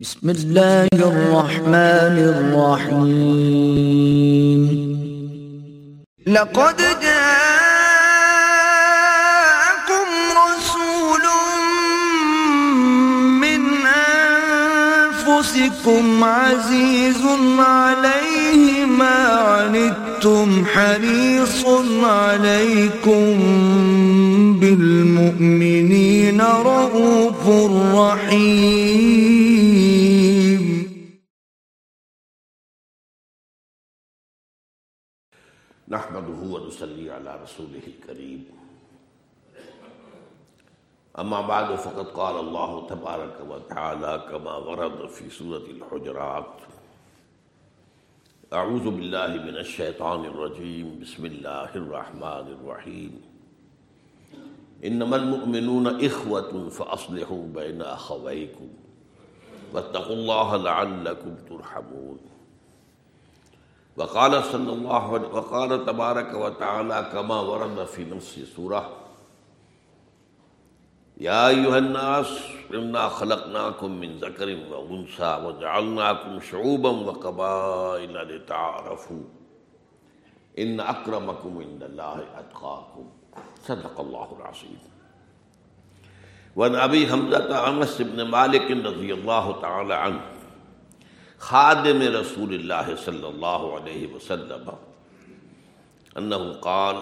بسم الله الرحمن الرحيم لقد جاءكم رسول من أنفسكم عزيز عليه ما عنتم حريص عليكم بالمؤمنين رؤوف رحيم. نحمده ونصلي على رسوله الكريم. أما بعد، فقد قال الله تبارك وتعالى كما ورد في سورة الحجرات. أعوذ بالله من الشيطان الرجيم بسم الله الرحمن الرحيم إنما المؤمنون إخوة فأصلحوا بين أخويكم واتقوا الله لعلكم ترحمون۔ وقال صلی اللہ علیہ وقال تبارک و تعالی کما ورد فی نفس سورہ۔ یا ایوہ الناس، انا خلقناکم من ذکر و انسا وجعلناکم شعوبا و قبائل لتعارفوا. ان اکرمکم عند اللہ اتقاکم. صدق اللہ العظیم. وان ابی حمزہ انس بن مالک رضی اللہ تعالی عنہ، خادم رسول اللہ صلی اللہ علیہ وسلم انه قال،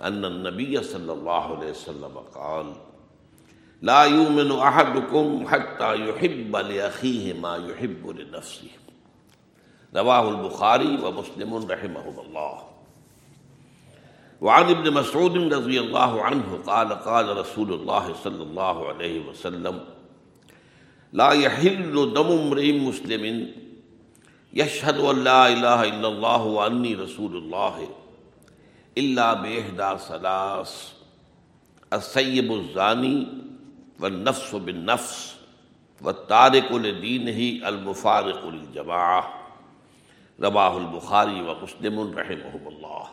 ان النبي صلی اللہ علیہ وسلم قال لا يؤمن احدكم حتى يحب لاخيه ما يحب لنفسه. رواه البخاري ومسلم رحمهم الله. وعن ابن مسعود رضي الله عنه قال قال رسول الله صلى الله عليه وسلم، لا يحل دم امرئ مسلم يشهد ان لا اله الا الله واني رسول الله الا باحدى ثلاث. السيب الزاني والنفس بالنفس والتارك لدينه المفارق للجماعه رواه البخاري ومسلم رحمهم الله.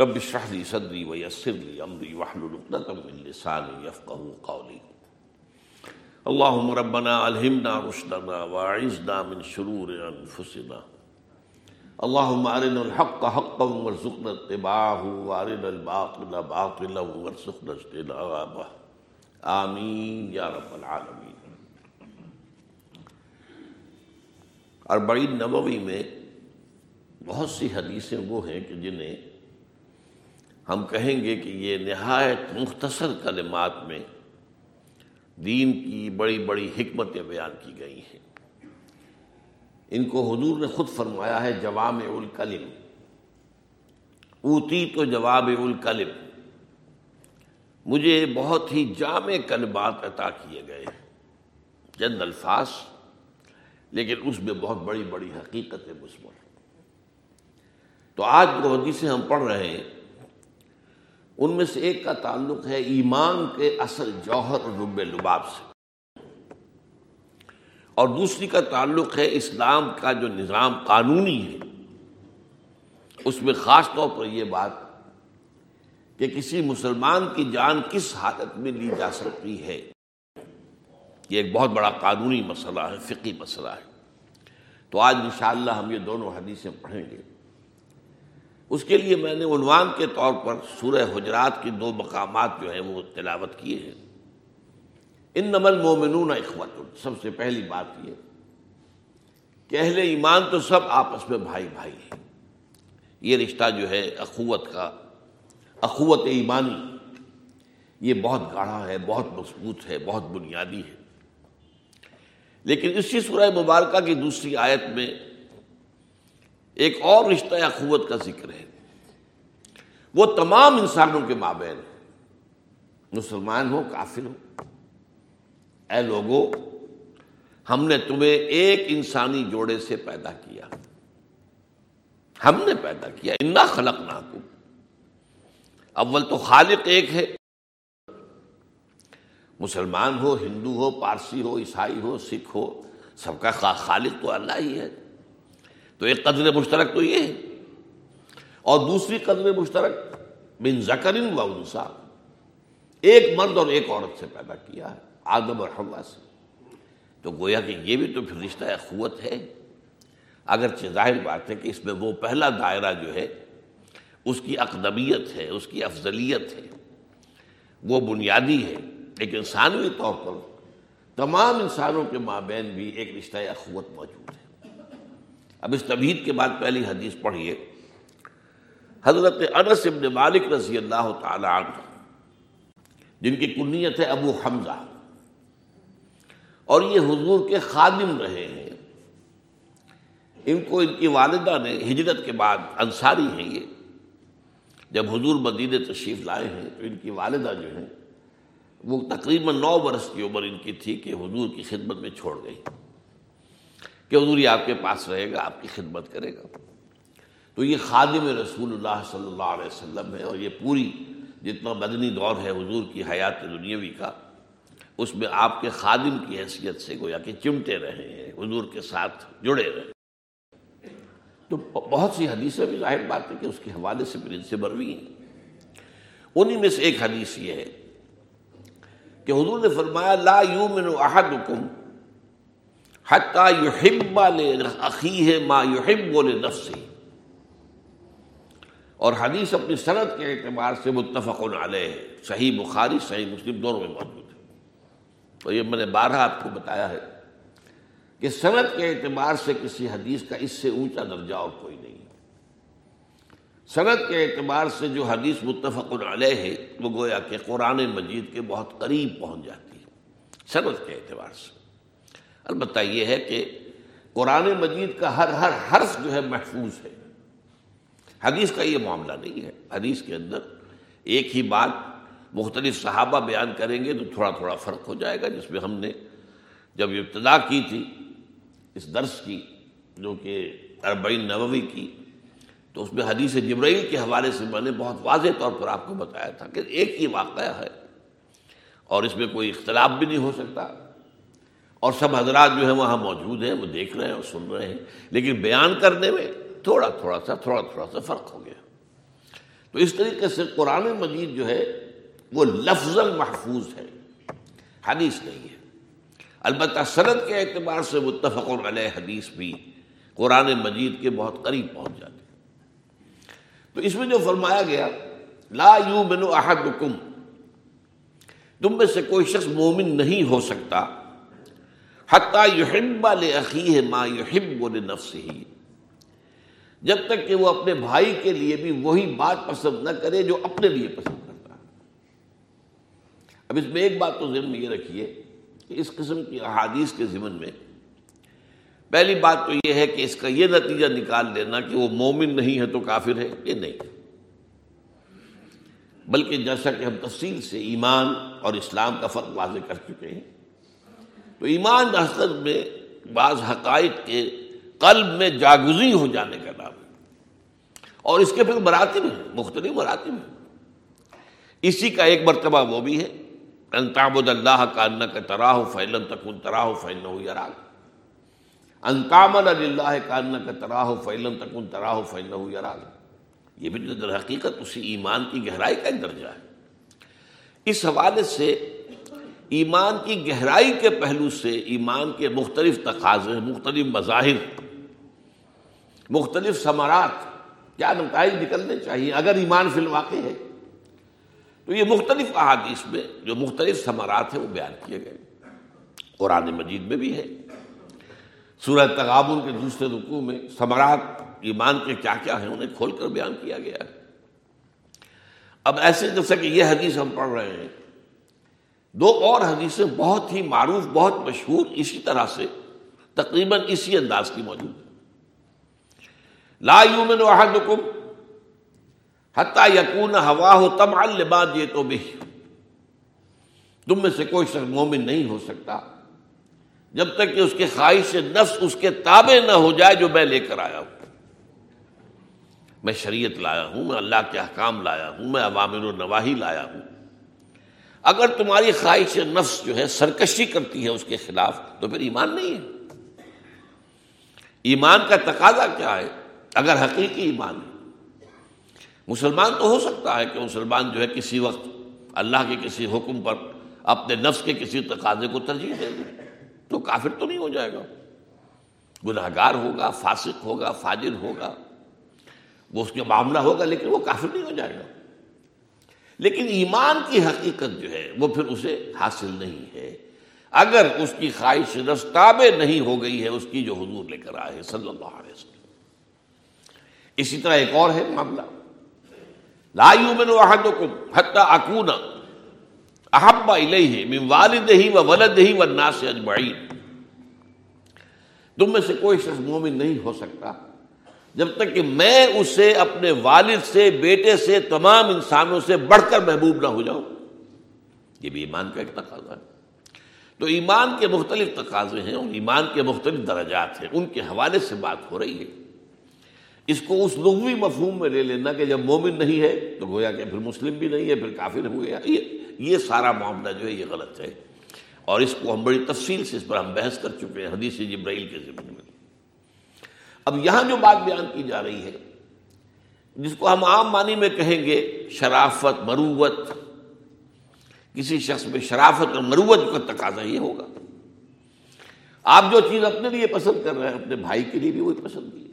رب اشرح لي صدري ويسر لي امري واحلل عقدة من لساني يفقهوا قولي. اللهم ربنا الهمنا رشدنا واعذنا من شرور انفسنا اللهم ارنا الحق حقا وارزقنا اتباعه وارنا الباطل باطلا وارزقنا اجتنابه. آمین یا رب العالمین۔ اربعین نبوی میں بہت سی حدیثیں وہ ہیں کہ جنہیں ہم کہیں گے کہ یہ نہایت مختصر کلمات میں دین کی بڑی بڑی حکمتیں بیان کی گئی ہیں۔ ان کو حضور نے خود فرمایا ہے جوام الکلم۔ اوتی تو جواب الکلم۔ مجھے بہت ہی جامع کلمات عطا کیے گئے چند الفاظ، لیکن اس میں بہت بڑی بڑی حقیقت مثبت تو آج جو حدیثیں ہم پڑھ رہے ہیں، ان میں سے ایک کا تعلق ہے ایمان کے اصل جوہر اور رب لباب سے۔ اور دوسری کا تعلق ہے اسلام کا جو نظام قانونی ہے، اس میں خاص طور پر یہ بات کہ کسی مسلمان کی جان کس حالت میں لی جا سکتی ہے؟ یہ ایک بہت بڑا قانونی مسئلہ ہے فقی مسئلہ ہے۔ تو آج انشاءاللہ ہم یہ دونوں حدیثیں پڑھیں گے۔ اس کے لیے میں نے عنوان کے طور پر سورہ حجرات کی دو مقامات جو ہیں وہ تلاوت کیے ہیں۔ ان نمل مومنون اخوت سب سے پہلی بات یہ، کہ اہل ایمان تو سب آپس میں بھائی بھائی ہیں۔ یہ رشتہ جو ہے، اخوت کا اخوت ایمانی۔ یہ بہت گاڑھا ہے، بہت مضبوط ہے، بہت بنیادی ہے۔ لیکن اسی سورہ مبارکہ کی دوسری آیت میں ایک اور رشتہ اخوت کا ذکر ہے۔ وہ تمام انسانوں کے مابین مسلمان ہو، کافر ہو۔ اے لوگو، ہم نے تمہیں ایک انسانی جوڑے سے پیدا کیا۔ ہم نے پیدا کیا۔ انا خلق نہ اول تو خالق ایک ہے۔ مسلمان ہو، ہندو ہو، پارسی ہو، عیسائی ہو، سکھ ہو، سب کا خالق تو اللہ ہی ہے۔ تو ایک قدر مشترک تو یہ ہے۔ اور دوسری قدر مشترک بن زکرن و انسا ایک مرد اور ایک عورت سے پیدا کیا ہے، آدم اور حوا سے۔ تو گویا کہ یہ بھی تو پھر رشتہ اخوت ہے۔ اگرچہ ظاہر بات ہے کہ اس میں وہ پہلا دائرہ جو ہے اس کی اقدمیت ہے، اس کی افضلیت ہے۔ وہ بنیادی ہے، ایک انسانوی طور پر تمام انسانوں کے مابین بھی ایک رشتہ اخوت موجود ہے۔ اب اس تبہید کے بعد پہلی حدیث پڑھیے۔ حضرت انس ابن مالک رضی اللہ تعالی عنہ، جن کی کنیت ہے ابو حمزہ۔ اور یہ حضور کے خادم رہے ہیں۔ ان کو ان کی والدہ نے ہجرت کے بعد انصاری ہیں یہ۔ جب حضور مدینہ تشریف لائے ہیں تو ان کی والدہ جو ہیں، وہ تقریباً نو برس کی عمر ان کی تھی کہ حضور کی خدمت میں چھوڑ گئی۔ کہ حضور یہ آپ کے پاس رہے گا، آپ کی خدمت کرے گا۔ تو یہ خادم رسول اللہ صلی اللہ علیہ وسلم ہے اور یہ پوری جتنا مدنی دور ہے حضور کی حیات دنیاوی کا، اس میں آپ کے خادم کی حیثیت سے گویا کہ چمٹے رہے ہیں، حضور کے ساتھ جڑے رہے۔ تو بہت سی حدیثیں بھی ظاہر بات ہے کہ اس کے حوالے سے پھر ان سے بروی ہیں۔ انہی میں سے ایک حدیث یہ ہے کہ حضور نے فرمایا، لا یومن احدکم حتی یحب لأخیہ ما یحب لنفسه اور حدیث اپنی صنعت کے اعتبار سے متفق علیہ صحیح بخاری، صحیح مسلم دونوں میں موجود ہے۔ تو یہ میں نے بارہ آپ کو بتایا ہے۔ کہ صنعت کے اعتبار سے کسی حدیث کا اس سے اونچا درجہ اور کوئی نہیں صنعت کے اعتبار سے جو حدیث متفق علیہ ہے، وہ گویا کہ قرآن مجید کے بہت قریب پہنچ جاتی ہے۔ صنعت کے اعتبار سے۔ البتہ یہ ہے کہ قرآن مجید کا ہر ہر حرف جو ہے محفوظ ہے۔ حدیث کا یہ معاملہ نہیں ہے۔ حدیث کے اندر ایک ہی بات مختلف صحابہ بیان کریں گے تو تھوڑا تھوڑا فرق ہو جائے گا، جس میں ہم نے جب ابتدا کی تھی اس درس کی، جو کہ اربعین نووی کی، تو اس میں حدیث جبرائیل کے حوالے سے میں نے بہت واضح طور پر آپ کو بتایا تھا کہ ایک ہی واقعہ ہے اور اس میں کوئی اختلاف بھی نہیں ہو سکتا۔ اور سب حضرات جو ہیں وہاں موجود ہیں، وہ دیکھ رہے ہیں اور سن رہے ہیں۔ لیکن بیان کرنے میں تھوڑا تھوڑا سا، تھوڑا تھوڑا سا فرق ہو گیا۔ تو اس طریقے سے قرآن مجید جو ہے، وہ لفظ محفوظ ہے، حدیث نہیں ہے۔ البتہ سند کے اعتبار سے متفق علیہ حدیث بھی قرآن مجید کے بہت قریب پہنچ جاتے تو اس میں جو فرمایا گیا، لا یو بنو احدکم، تم میں سے کوئی شخص مومن نہیں ہو سکتا، حتیٰ یحب لأخیہ ما یحب لنفسہ۔ جب تک کہ وہ اپنے بھائی کے لیے بھی وہی بات پسند نہ کرے جو اپنے لیے پسند کرتا ہے۔ اب اس میں ایک بات تو ذہن میں یہ رکھیے اس قسم کی احادیث کے ضمن میں پہلی بات تو یہ ہے کہ اس کا یہ نتیجہ نکال لینا کہ وہ مومن نہیں ہے تو کافر ہے یہ نہیں بلکہ جیسا کہ ہم تفصیل سے ایمان اور اسلام کا فرق واضح کر چکے ہیں، تو ایمان اصل میں بعض حقائق کے قلب میں جاگزی ہو جانے کا نام ہے۔ اور اس کے پھر مراتب ہیں، مختلف مراتب ہیں۔ اسی کا ایک مرتبہ وہ بھی ہے انتابد اللہ کا ان کا تراہ فیلن تکن تراہ فیلن ہو یار انتامن اللہ کا ان کا تراہ فیلن تکن تراہ فیلن ہو یار یہ بھی در حقیقت اسی ایمان کی گہرائی کا درجہ ہے. اس حوالے سے ایمان کی گہرائی کے پہلو سے ایمان کے مختلف تقاضے، مختلف مظاہر، مختلف ثمرات کیا نتائج نکلنے چاہیے؟ اگر ایمان فی الواقع ہے تو یہ مختلف احادیث میں جو مختلف ثمرات ہیں وہ بیان کیے گئے قرآن مجید میں بھی ہے سورہ تغابن کے دوسرے رقوع میں ثمرات ایمان کے کیا کیا ہیں انہیں کھول کر بیان کیا گیا ہے۔ اب ایسے جیسا کہ یہ حدیث ہم پڑھ رہے ہیں۔ دو اور حدیثیں بہت ہی معروف، بہت مشہور اسی طرح سے تقریباً اسی انداز کی موجود لا یومن احدکم حتیٰ یقون ہوا ہو تم الباد یہ تو بھی۔ تم میں سے کوئی شخص مومن نہیں ہو سکتا جب تک کہ اس کے خواہش نفس اس کے تابع نہ ہو جائے جو میں لے کر آیا ہوں۔ میں شریعت لایا ہوں، میں اللہ کے احکام لایا ہوں، میں عوامر و نواحی لایا ہوں۔ اگر تمہاری خواہش نفس جو ہے سرکشی کرتی ہے اس کے خلاف تو پھر ایمان نہیں ہے۔ ایمان کا تقاضا کیا ہے؟ اگر حقیقی ایمان ہے مسلمان تو ہو سکتا ہے کہ مسلمان جو ہے کسی وقت اللہ کے کسی حکم پر اپنے نفس کے کسی تقاضے کو ترجیح دے دے، تو کافر تو نہیں ہو جائے گا۔ گناہ گار ہوگا، فاسق ہوگا، فاجر ہوگا، وہ اس کے معاملہ ہوگا، لیکن وہ کافر نہیں ہو جائے گا۔ لیکن ایمان کی حقیقت جو ہے، وہ پھر اسے حاصل نہیں ہے۔ اگر اس کی خواہش رستاب نہیں ہو گئی ہے، اس کی جو حضور لے کر آئے صلی اللہ علیہ وسلم۔ اسی طرح ایک اور ہے معاملہ۔ لا یومن احدکم حتی اکون احب الیہ من والدہ و ولدہ والناس اجمعین تم میں سے کوئی شخص مومن نہیں ہو سکتا جب تک کہ میں اسے اپنے والد سے، بیٹے سے، تمام انسانوں سے بڑھ کر محبوب نہ ہو جاؤں. یہ بھی ایمان کا ایک تقاضا ہے۔ تو ایمان کے مختلف تقاضے ہیں اور ایمان کے مختلف درجات ہیں۔ ان کے حوالے سے بات ہو رہی ہے۔ اس کو اس لغوی مفہوم میں لے لینا کہ جب مومن نہیں ہے تو گویا کہ پھر مسلم بھی نہیں ہے، پھر کافر ہو گیا۔ یہ سارا معاملہ جو ہے یہ غلط ہے۔ اور اس کو ہم بڑی تفصیل سے اس پر ہم بحث کر چکے ہیں حدیث جبرائیل کے ذمن میں۔ اب یہاں جو بات بیان کی جا رہی ہے، جس کو ہم عام معنی میں کہیں گے شرافت، مروت۔ کسی شخص میں شرافت اور مروت کا تقاضا یہ ہوگا۔ آپ جو چیز اپنے لیے پسند کر رہے ہیں، اپنے بھائی کے لیے بھی وہی پسند کی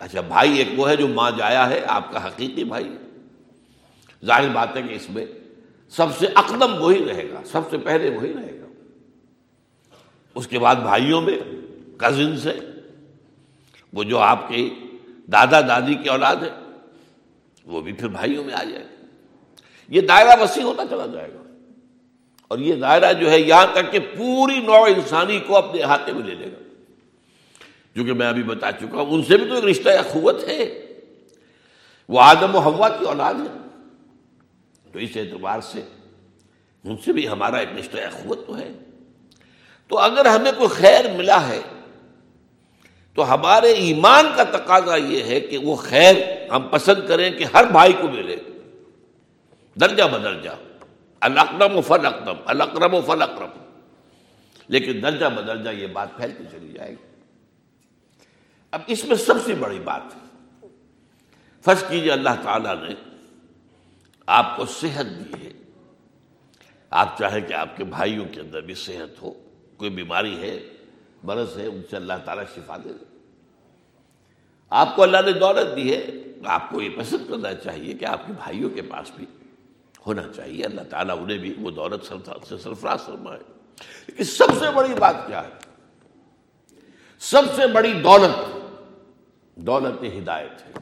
اچھا بھائی ایک وہ ہے جو ماں جایا ہے، آپ کا حقیقی بھائی ظاہر بات ہے کہ اس میں سب سے اقدم وہی رہے گا، سب سے پہلے وہی رہے گا۔ اس کے بعد بھائیوں میں کزن سے وہ جو آپ کے دادا دادی کی اولاد ہے وہ بھی پھر بھائیوں میں آ جائے گا یہ دائرہ وسیع ہوتا چلا جائے گا۔ اور یہ دائرہ جو ہے یہاں تک کہ پوری نو انسانی کو اپنے احاطے میں لے لے گا۔ جو کہ میں ابھی بتا چکا ہوں، ان سے بھی تو ایک رشتہ اخوت ہے۔ وہ آدم و ہوا کی اولاد ہے۔ تو اس اعتبار سے ان سے بھی ہمارا ایک رشتہ اخوت تو ہے۔ تو اگر ہمیں کوئی خیر ملا ہے، تو ہمارے ایمان کا تقاضا یہ ہے کہ وہ خیر ہم پسند کریں کہ ہر بھائی کو ملے۔ درجہ بدرجہ۔ الکرم و فل اکرم الکرم و فل اکرم لیکن درجہ بدرجہ یہ بات پھیلتی چلی جائے گی۔ اب اس میں سب سے بڑی بات ہے۔ فرض کیجیے اللہ تعالیٰ نے آپ کو صحت دی ہے۔ آپ چاہیں کہ آپ کے بھائیوں کے اندر بھی صحت ہو، کوئی بیماری ہے، مرض ہے، ان سے اللہ تعالیٰ شفا دے۔ دے آپ کو اللہ نے دولت دی ہے۔ آپ کو یہ پسند کرنا چاہیے کہ آپ کے بھائیوں کے پاس بھی ہونا چاہیے۔ اللہ تعالیٰ انہیں بھی وہ دولت سے سرفراز فرمائے۔ لیکن سب سے بڑی بات کیا ہے؟ سب سے بڑی دولت دولت ہدایت ہے۔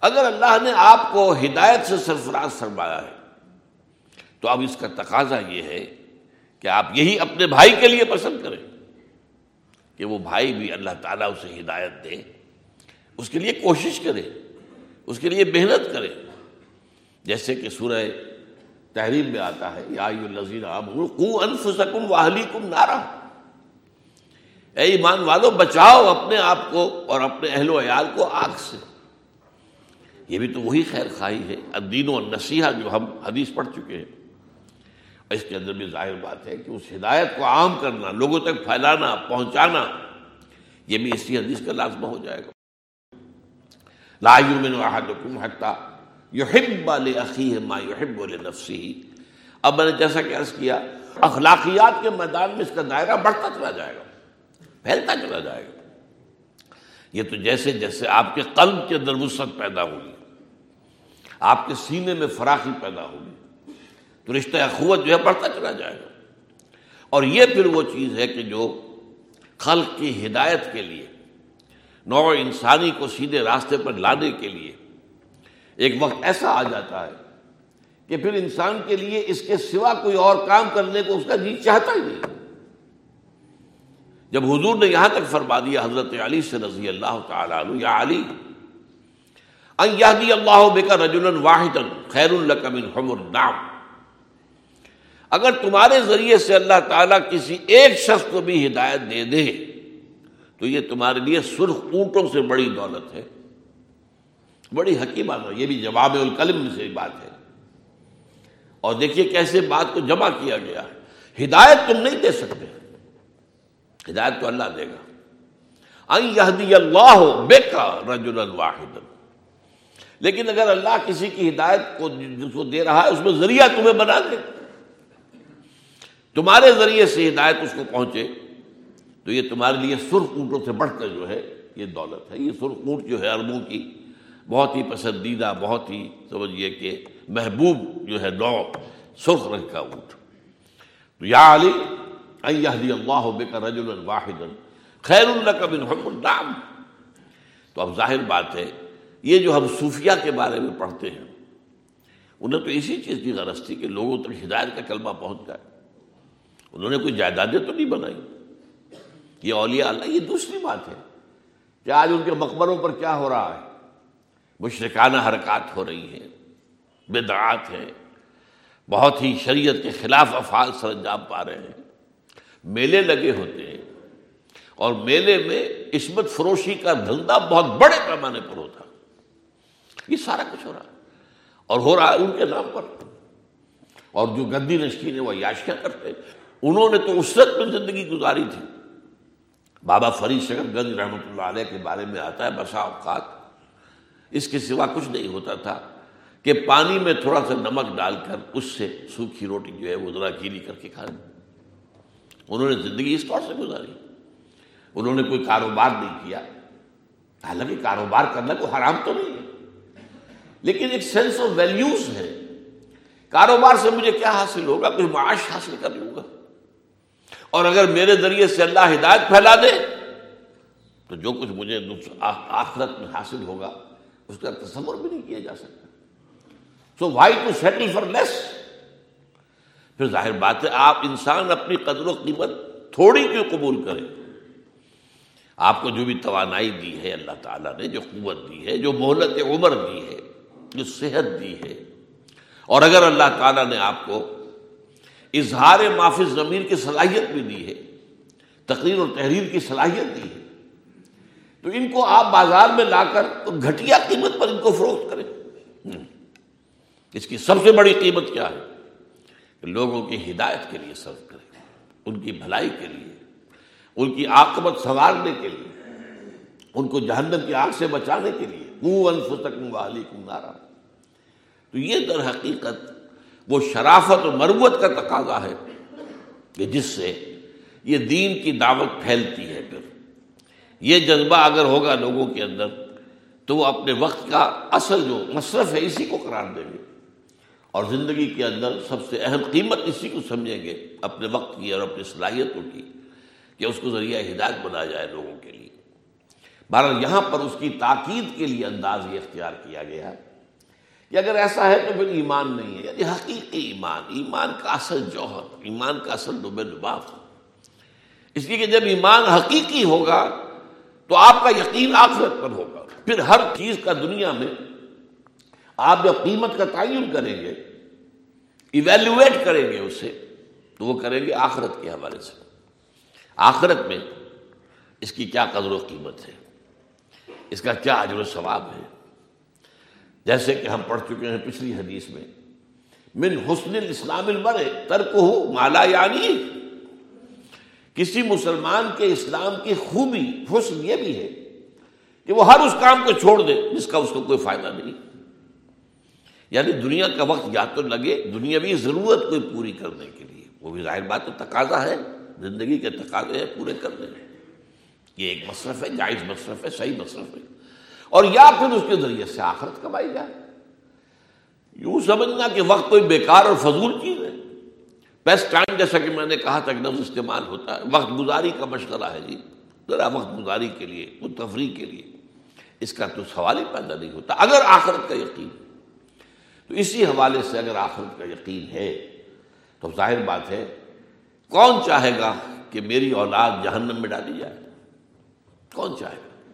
اگر اللہ نے آپ کو ہدایت سے سرفراز فرمایا ہے، تو اب اس کا تقاضا یہ ہے کہ آپ یہی اپنے بھائی کے لیے پسند کریں کہ وہ بھائی بھی اللہ تعالیٰ اسے ہدایت دے۔ اس کے لیے کوشش کرے اس کے لیے محنت کرے جیسے کہ سورہ تحریم میں آتا ہے، یا انفسکم واہلیکم نارا۔ اے ایمان والو، بچاؤ اپنے آپ کو اور اپنے اہل و عیال کو آگ سے۔ یہ بھی تو وہی خیر خواہی ہے، الدین و نصیحہ جو ہم حدیث پڑھ چکے ہیں۔ اس کے اندر بھی ظاہر بات ہے کہ اس ہدایت کو عام کرنا، لوگوں تک پھیلانا، پہنچانا، یہ بھی اسی حدیث کا لازمہ ہو جائے گا۔ لا یؤمن احدکم حتی یحب لاخیہ ما یحب لنفسہ۔ اب میں نے جیسا کہ عرض کیا، اخلاقیات کے میدان میں اس کا دائرہ بڑھتا چلا جائے گا۔ پھیلتا چلا جائے گا۔ یہ تو جیسے جیسے آپ کے قلب کے اندر وسعت پیدا ہوگی، آپ کے سینے میں فراخی پیدا ہوگی، تو رشتہ اخوت جو ہے بڑھتا چلا جائے گا۔ اور یہ پھر وہ چیز ہے کہ جو خلق کی ہدایت کے لیے، نوع انسانی کو سیدھے راستے پر لانے کے لیے ایک وقت ایسا آ جاتا ہے کہ پھر انسان کے لیے اس کے سوا کوئی اور کام کرنے کو اس کا جی چاہتا ہی نہیں۔ جب حضور نے یہاں تک فرما دیا حضرت علی سے رضی اللہ تعالیٰ عنہ، یا علی اللہ بے رجول واحد خیر حمر نام اگر تمہارے ذریعے سے اللہ تعالیٰ کسی ایک شخص کو بھی ہدایت دے دے، تو یہ تمہارے لیے سرخ اونٹوں سے بڑی دولت ہے۔ بڑی حکیمات یہ بھی جواب القلم سے بات ہے۔ اور دیکھیے کیسے بات کو جمع کیا گیا۔ ہدایت تم نہیں دے سکتے۔ ہدایت تو اللہ دے گا۔ اللہ بے کا رجول الواحد لیکن اگر اللہ کسی کی ہدایت کو جس کو دے رہا ہے، اس میں ذریعہ تمہیں بنا دے۔ تمہارے ذریعے سے ہدایت اس کو پہنچے۔ تو یہ تمہارے لیے سرخ اونٹوں سے بڑھ کر جو ہے، یہ دولت ہے۔ یہ سرخ اونٹ جو ہے عربوں کی بہت ہی پسندیدہ، بہت ہی سمجھیے کہ محبوب جو ہے، نو سرخ رنگ کا اونٹ۔ تو یا علی اللہ بک رجل واحد خیر اللہ کا بن النام تو اب ظاہر بات ہے، یہ جو ہم صوفیہ کے بارے میں پڑھتے ہیں، انہیں تو اسی چیز کی غرض تھی کہ لوگوں تک ہدایت کا کلمہ پہنچ جائے۔ انہوں نے کوئی جائیدادیں تو نہیں بنائی۔ یہ اولیاء اللہ، یہ دوسری بات ہے کہ آج ان کے مقبروں پر کیا ہو رہا ہے۔ مشرکانہ حرکات ہو رہی ہیں، بدعات ہیں، بہت ہی شریعت کے خلاف افعال سر انجام پا رہے ہیں۔ میلے لگے ہوتے ہیں اور میلے میں عصمت فروشی کا دھندا بہت بڑے پیمانے پر ہوتا یہ سارا کچھ ہو رہا ہے اور ہو رہا ہے ان کے نام پر۔ اور جو گندی نشکی نے وہ یاشیاں کرتے انہوں نے تو اسرت میں زندگی گزاری تھی۔ بابا فرید شکر گنج رحمۃ اللہ علیہ کے بارے میں آتا ہے بسا اوقات۔ اس کے سوا کچھ نہیں ہوتا تھا کہ پانی میں تھوڑا سا نمک ڈال کر اس سے سوکھی روٹی جو ہے وہ ذرا گیلی کر کے کھائے انہوں نے زندگی اس طور سے گزاری۔ انہوں نے کوئی کاروبار نہیں کیا۔ حالانکہ کاروبار کرنا کوئی حرام تو نہیں ہے۔ لیکن ایک سینس آف ویلیوز ہے۔ کاروبار سے مجھے کیا حاصل ہوگا؟ کوئی معاش حاصل کر لوں گا۔ اور اگر میرے ذریعے سے اللہ ہدایت پھیلا دے، تو جو کچھ مجھے آخرت میں حاصل ہوگا، اس کا تصور بھی نہیں کیا جا سکتا۔ So why to settle for less پھر ظاہر بات ہے، آپ انسان اپنی قدر و قیمت تھوڑی کیوں قبول کرے آپ کو جو بھی توانائی دی ہے، اللہ تعالیٰ نے جو قوت دی ہے، جو مہلت عمر دی ہے، جو صحت دی ہے، اور اگر اللہ تعالیٰ نے آپ کو اظہار معافی ضمیر کی صلاحیت بھی دی ہے، تقریر اور تحریر کی صلاحیت دی ہے، تو ان کو آپ بازار میں لا کر تو گھٹیا قیمت پر ان کو فروخت کریں۔ اس کی سب سے بڑی قیمت کیا ہے؟ لوگوں کی ہدایت کے لیے صرف کریں، ان کی بھلائی کے لیے، ان کی آکمت سنوارنے کے لیے، ان کو جہنم کی آگ سے بچانے کے لیے۔ نارا۔ تو یہ در حقیقت وہ شرافت و مروت کا تقاضا ہے کہ جس سے یہ دین کی دعوت پھیلتی ہے پھر۔ یہ جذبہ اگر ہوگا لوگوں کے اندر تو وہ اپنے وقت کا اصل جو مصرف ہے اسی کو قرار دیں گے۔ اور زندگی کے اندر سب سے اہم قیمت اسی کو سمجھیں گے، اپنے وقت کی اور اپنی صلاحیتوں کی، کہ اس کو ذریعہ ہدایت بنایا جائے لوگوں کے لیے۔ بہرحال یہاں پر اس کی تاکید کے لیے انداز یہ اختیار کیا گیا کہ اگر ایسا ہے تو پھر ایمان نہیں ہے یعنی حقیقی ایمان ایمان کا اصل جوہر، ایمان کا اصل لب لباف اس لیے کہ جب ایمان حقیقی ہوگا تو آپ کا یقین آخرت پر ہوگا۔ پھر ہر چیز کا دنیا میں آپ جب قیمت کا تعین کریں گے ایویلویٹ کریں گے اسے، تو وہ کریں گے آخرت کے حوالے سے۔ آخرت میں اس کی کیا قدر و قیمت ہے؟ اس کا کیا عجر و ثواب ہے؟ جیسے کہ ہم پڑھ چکے ہیں پچھلی حدیث میں، من حسن الاسلام المرے ترک ہو مالا یعنی۔ کسی مسلمان کے اسلام کی خوبی، حسن یہ بھی ہے کہ وہ ہر اس کام کو چھوڑ دے، جس کا اس کو کوئی فائدہ نہیں۔ یعنی دنیا کا وقت یا تو لگے دنیاوی ضرورت کوئی پوری کرنے کے لیے۔ وہ بھی ظاہر بات تو تقاضا ہے، زندگی کے تقاضے ہیں پورے کرنے میں۔ یہ ایک مصرف ہے، جائز مصرف ہے، صحیح مصرف ہے۔ اور یا پھر اس کے ذریعے سے آخرت کمائی جائے۔ یوں سمجھنا کہ وقت کوئی بیکار اور فضول چیز ہے۔ بیسٹ ٹائم، جیسا کہ میں نے کہا تھا ایک دم استعمال ہوتا ہے۔ وقت گزاری کا مشغلہ ہے جی۔ ذرا وقت گزاری کے لیے، وہ تفریح کے لیے۔ اس کا تو سوال ہی پیدا نہیں ہوتا۔ اگر آخرت کا یقین تو اسی حوالے سے اگر آخرت کا یقین ہے، تو ظاہر بات ہے، کون چاہے گا کہ میری اولاد جہنم میں ڈالی جائے؟ کون چاہے گا؟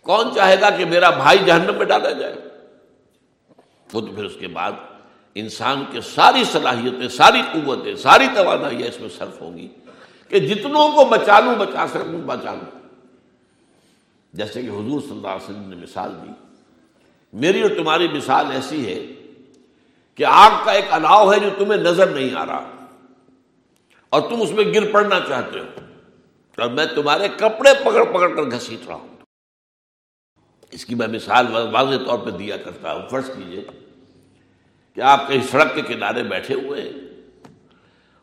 کون چاہے گا کہ میرا بھائی جہنم میں ڈالا جائے؟ وہ تو پھر اس کے بعد انسان کے ساری صلاحیتیں، ساری قوتیں، ساری توانائیاں اس میں صرف ہوں گی کہ جتنوں کو بچا لوں بچا سکوں، بچا لوں۔ جیسے کہ حضور صلی اللہ علیہ وسلم نے مثال دی۔ میری اور تمہاری مثال ایسی ہے کہ آگ کا ایک الاؤ ہے جو تمہیں نظر نہیں آ رہا اور تم اس میں گر پڑنا چاہتے ہو اور میں تمہارے کپڑے پکڑ پکڑ کر گھسیٹ رہا ہوں۔ اس کی میں مثال واضح طور پہ دیا کرتا ہوں۔ فرض کیجیے کہ آپ کہیں سڑک کے کنارے بیٹھے ہوئے ہیں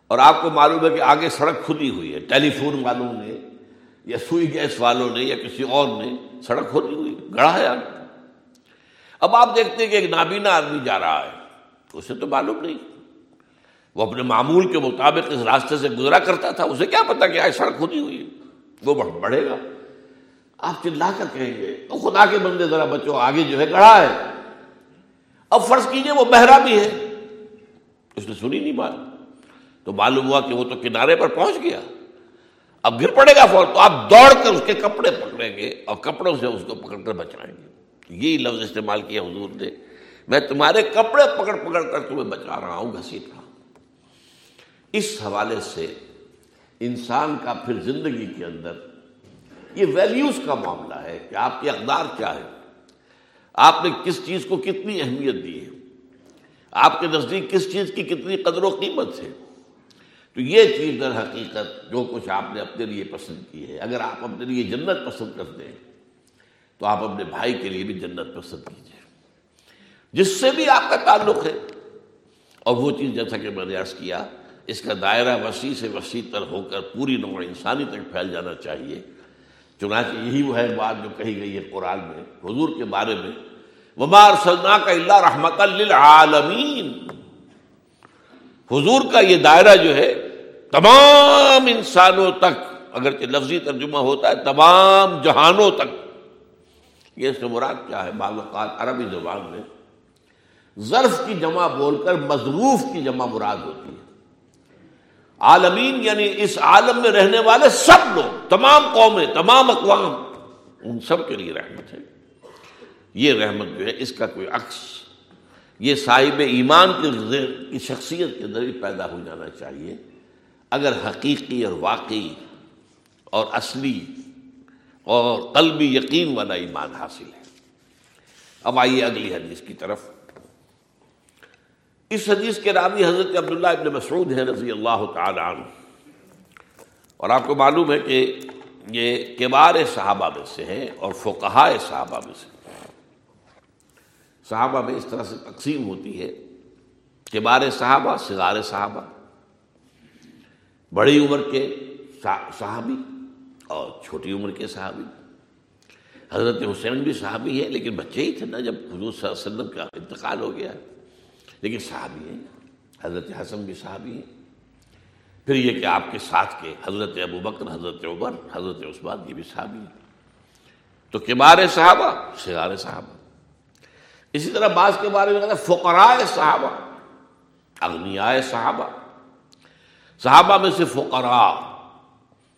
اور آپ کو معلوم ہے کہ آگے سڑک کھلی ہوئی ہے۔ ٹیلی فون والوں نے یا سوئی گیس والوں نے یا کسی اور نے سڑک کھلی ہوئی گڑا ہے آگے اب آپ دیکھتے ہیں کہ ایک نابینا آدمی جا رہا ہے۔ اسے تو معلوم نہیں۔ وہ اپنے معمول کے مطابق اس راستے سے گزرا کرتا تھا، اسے کیا پتا کہ آج سڑک کھلی ہوئی وہ بڑھے گا۔ آپ چلا کر کہیں گے تو خدا کے بندے، ذرا بچوں آگے جو ہے گڑھا ہے۔ اب فرض کیجیے وہ بہرا بھی ہے۔ اس نے سنی نہیں بات۔ تو معلوم ہوا کہ وہ تو کنارے پر پہنچ گیا۔ اب گر پڑے گا فور تو آپ دوڑ کر اس کے کپڑے پکڑیں گے اور کپڑوں سے اس کو پکڑ کر بچائیں گے۔ یہی لفظ استعمال کیا حضور نے۔ میں تمہارے کپڑے پکڑ پکڑ کر تمہیں بچا رہا ہوں، گھسیٹ رہا ہوں۔ اس حوالے سے انسان کا پھر زندگی کے اندر یہ ویلیوز کا معاملہ ہے کہ آپ کی اقدار کیا ہے آپ نے کس چیز کو کتنی اہمیت دی ہے؟ آپ کے نزدیک کس چیز کی کتنی قدر و قیمت ہے؟ تو یہ چیز در حقیقت جو کچھ آپ نے اپنے لیے پسند کی ہے، اگر آپ اپنے لیے جنت پسند کرتے ہیں، تو آپ اپنے بھائی کے لیے بھی جنت پسند کیجیے جس سے بھی آپ کا تعلق ہے۔ اور وہ چیز جیسا کہ میں نے عرض کیا، اس کا دائرہ وسیع سے وسیع تر ہو کر پوری نوع انسانی تک پھیل جانا چاہیے۔ چنانچہ یہی وہ ہے بات جو کہی گئی ہے قرآن میں، حضور کے بارے میں۔ ومار سلنا کا اللہ رحمت للعالمین حضور کا یہ دائرہ جو ہے، تمام انسانوں تک، اگرچہ لفظی ترجمہ ہوتا ہے، تمام جہانوں تک۔ یہ اس مراد کیا ہے؟ بعض اوقات عربی زبان میں ظرف کی جمع بول کر مضروف کی جمع مراد ہوتی ہے۔ عالمین یعنی اس عالم میں رہنے والے سب لوگ، تمام قومیں، تمام اقوام، ان سب کے لیے رحمت ہے۔ یہ رحمت جو ہے، اس کا کوئی عکس، یہ صاحب ایمان کی شخصیت کے ذریعے پیدا ہو جانا چاہیے۔ اگر حقیقی اور واقعی اور اصلی اور قلبی یقین والا ایمان حاصل ہے۔ اب آئیے اگلی حدیث کی طرف۔ اس حدیث کے راوی حضرت عبداللہ ابن مسعود ہے رضی اللہ تعالی عنہ۔ اور آپ کو معلوم ہے کہ یہ کبار صحابہ میں سے ہیں اور فقہا صحابہ میں سے صحابہ میں اس طرح سے تقسیم ہوتی ہے۔ کبار صحابہ سگار صحابہ، بڑی عمر کے صحابی اور چھوٹی عمر کے صحابی۔ حضرت حسین بھی صحابی ہے لیکن بچے ہی تھے نا جب حضور صلی اللہ علیہ وسلم کا انتقال ہو گیا۔ لیکن صحابی ہیں، حضرت حسن بھی صحابی ہیں۔ پھر یہ کہ آپ کے ساتھ کے حضرت ابو بکر، حضرت عمر، حضرت عثمان، یہ بھی صحابی ہیں۔ تو کبار صحابہ سگار صحابہ۔ اسی طرح بعض کے بارے میں کہتا ہے فقرائے صحابہ اغنیائے صحابہ۔ صحابہ میں سے فقراء،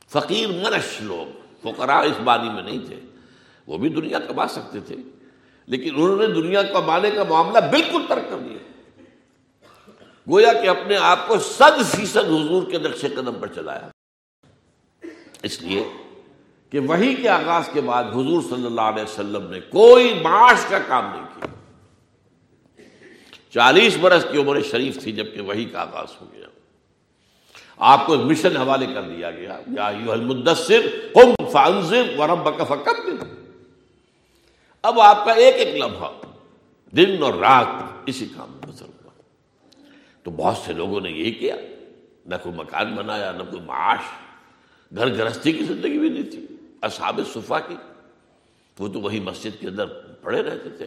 فقیر منش لوگ، فقراء اس بانی میں نہیں تھے۔ وہ بھی دنیا کما سکتے تھے، لیکن انہوں نے دنیا کمانے کا معاملہ بالکل ترک کر دیا۔ گویا کہ اپنے آپ کو صد فیصد حضور کے نقش قدم پر چلایا۔ اس لیے کہ وہی کے آغاز کے بعد حضور صلی اللہ علیہ وسلم نے کوئی معاش کا کام نہیں کیا۔ چالیس برس کی عمر شریف تھی جبکہ وہی کا آغاز ہو گیا۔ آپ کو مشن حوالے کر دیا گیا۔ یا المدثر قم فانذر وربک اب آپ کا ایک ایک لمحہ، دن اور رات اسی کام تو بہت سے لوگوں نے یہی کیا۔ نہ کوئی مکان بنایا، نہ کوئی معاش۔ گھر گرہستی کی زندگی بھی نہیں تھی، اصحاب صفا کی۔ وہ تو وہی مسجد کے اندر پڑے رہتے تھے۔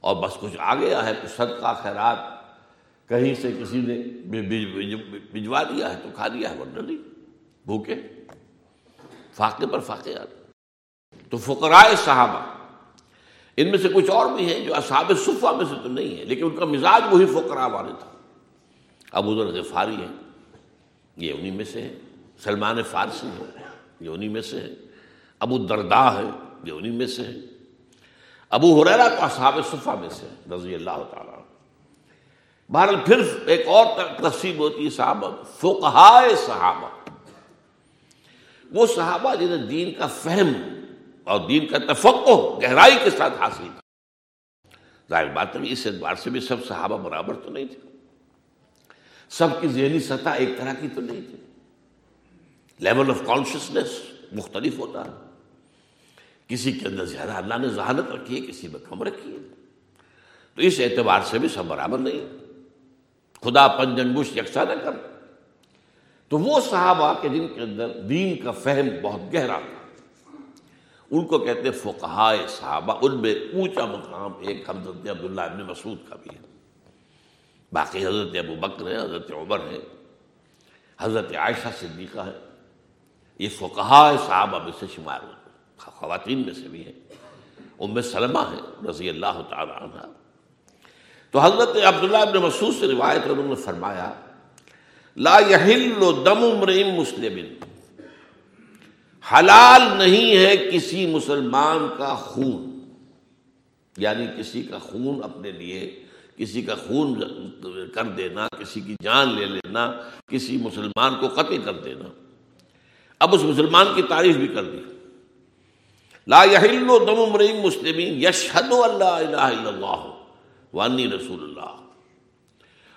اور بس کچھ آ گیا ہے کچھ صدقہ، خیرات۔ کہیں سے کسی نے بھجوا دیا ہے تو کھا دیا ہے، ورنہ نہیں۔ بھوکے۔ فاقے پر فاقے آتے تو فقرائے صحابہ، ان میں سے کچھ اور بھی ہیں جو اصحاب صفا میں سے تو نہیں ہے لیکن ان کا مزاج وہی فقراء والے تھا ابو ذر غفاری ہیں۔ یہ انہی میں سے ہے۔ سلمان فارسی ہے یہ انہی میں سے ہے۔ ابو دردا ہے۔ یہ انہی میں سے ہے۔ ابو حریرا تو اصحاب صفا میں سے رضی اللہ تعالیٰ بہرحال پھر ایک اور تقسیم ہوتی ہے صحابہ، فقہائے صحابہ۔ وہ صحابہ جنہیں دین کا فہم اور دین کا تفقع گہرائی کے ساتھ حاصل تھا۔ ظاہر بات ہے، اس اعتبار سے بھی سب صحابہ برابر تو نہیں تھے۔ سب کی ذہنی سطح ایک طرح کی تو نہیں تھی۔ لیول آف کانشیسنیس مختلف ہوتا ہے۔ کسی کے اندر زیادہ اللہ نے ذہانت رکھی ہے، کسی میں کم رکھی ہے۔ تو اس اعتبار سے بھی سب برابر نہیں۔ خدا پنجن بش یکساں نہ کر تو وہ صحابہ کے جن کے اندر دین کا فہم بہت گہرا تھا، ان کو کہتے ہیں فقہائے صحابہ، ان میں اونچا مقام ایک حضرت عبداللہ ابن مسعود کا بھی ہے۔ باقی حضرت ابو بکر ہے حضرت عمر ہے حضرت عائشہ صدیقہ ہے یہ فقہائے صحابہ میں سے شمار خواتین میں سے بھی ہیں۔ ام سلمہ ہے رضی اللہ تعالی عنہ۔ تو حضرت عبداللہ ابن مسعود سے روایت انہوں نے فرمایا، لا يحل دم امرئ مسلم حلال نہیں ہے کسی مسلمان کا خون۔ یعنی کسی کا خون اپنے لیے کسی کا خون کر دینا، کسی کی جان لے لینا، کسی مسلمان کو قتل کر دینا۔ اب اس مسلمان کی تعریف بھی کر دی۔ لا يحل دم امرئ مسلم یشهد اللہ الہ الا اللہ وانی رسول اللہ۔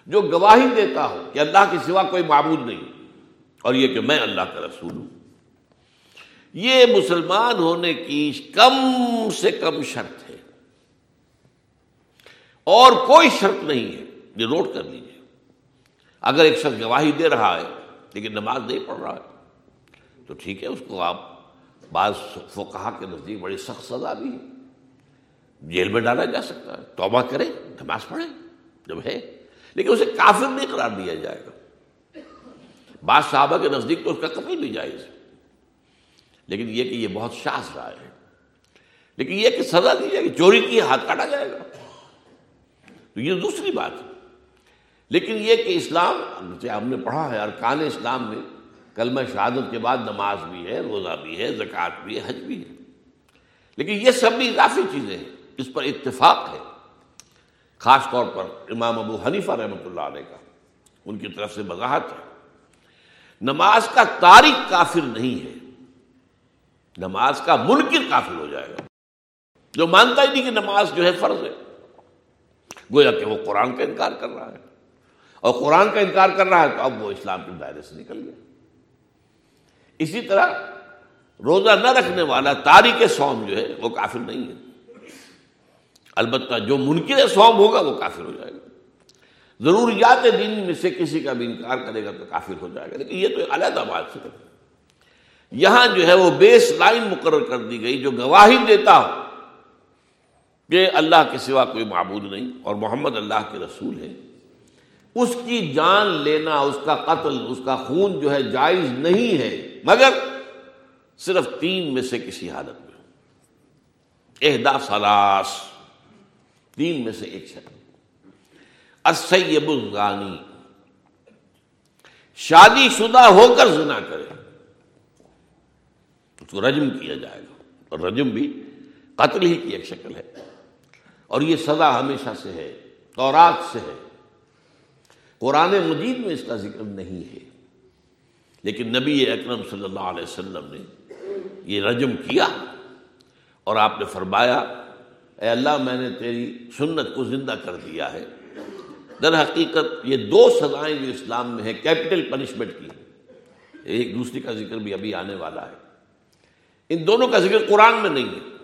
جو گواہی دیتا ہو کہ اللہ کے سوا کوئی معبود نہیں، اور یہ کہ میں اللہ کا رسول ہوں۔ یہ مسلمان ہونے کی کم سے کم شرط ہے۔ اور کوئی شرط نہیں ہے یہ نوٹ کر لیجیے اگر ایک شخص گواہی دے رہا ہے لیکن نماز نہیں پڑھ رہا ہے، تو ٹھیک ہے، اس کو آپ بعض فقہا کے نزدیک بڑی سخت سزا بھی ہے۔ جیل میں ڈالا جا سکتا ہے۔ توبہ کرے نماز پڑھے جب ہے۔ لیکن اسے کافر نہیں قرار دیا جائے گا۔ بعض صحابہ کے نزدیک تو اس کا کبھی نہیں جائز لیکن یہ کہ یہ بہت شاس رائے ہے۔ لیکن یہ کہ سزا دی جائے گی، چوری کی ہاتھ کاٹا جائے گا۔ تو یہ دوسری بات ہے۔ لیکن یہ کہ اسلام ہم نے پڑھا ہے، ارکان اسلام میں کلمہ شہادت کے بعد نماز بھی ہے، روزہ بھی ہے، زکوٰۃ بھی ہے، حج بھی ہے۔ لیکن یہ سب بھی اضافی چیزیں ہیں۔ اس پر اتفاق ہے۔ خاص طور پر امام ابو حنیفہ رحمۃ اللہ علیہ کا۔ ان کی طرف سے وضاحت ہے۔ نماز کا تاریخ کافر نہیں ہے۔ نماز کا منکر کافر ہو جائے گا۔ جو مانتا ہی نہیں کہ نماز جو ہے فرض ہے۔ گویا کہ وہ قرآن کا انکار کر رہا ہے۔ اور قرآن کا انکار کر رہا ہے تو اب وہ اسلام کے دائرے سے نکل گیا۔ اسی طرح روزہ نہ رکھنے والا تاریخ سوم جو ہے وہ کافر نہیں ہے۔ البتہ جو منکر سوم ہوگا وہ کافر ہو جائے گا۔ ضروریات دین میں سے کسی کا بھی انکار کرے گا تو کافر ہو جائے گا۔ لیکن یہ تو علیحدہ بات ہے۔ یہاں جو ہے وہ بیس لائن مقرر کر دی گئی جو گواہی دیتا ہو۔ کہ اللہ کے سوا کوئی معبود نہیں اور محمد اللہ کے رسول ہے اس کی جان لینا، اس کا قتل، اس کا خون جو ہے جائز نہیں ہے۔ مگر صرف تین میں سے کسی حالت میں اہدا سلاس تین میں سے ایک شخص اسیب الغانی۔ شادی شدہ ہو کر زنا کرے۔ اس کو رجم کیا جائے گا۔ اور رجم بھی قتل ہی کی ایک شکل ہے۔ اور یہ سزا ہمیشہ سے ہے، تورات سے ہے۔ قرآن مجید میں اس کا ذکر نہیں ہے۔ لیکن نبی اکرم صلی اللہ علیہ وسلم نے یہ رجم کیا اور آپ نے فرمایا، اے اللہ میں نے تیری سنت کو زندہ کر دیا ہے۔ در حقیقت یہ دو سزائیں جو اسلام میں ہیں کیپٹل پنشمنٹ کی۔ ایک دوسری کا ذکر بھی ابھی آنے والا ہے۔ ان دونوں کا ذکر قرآن میں نہیں ہے۔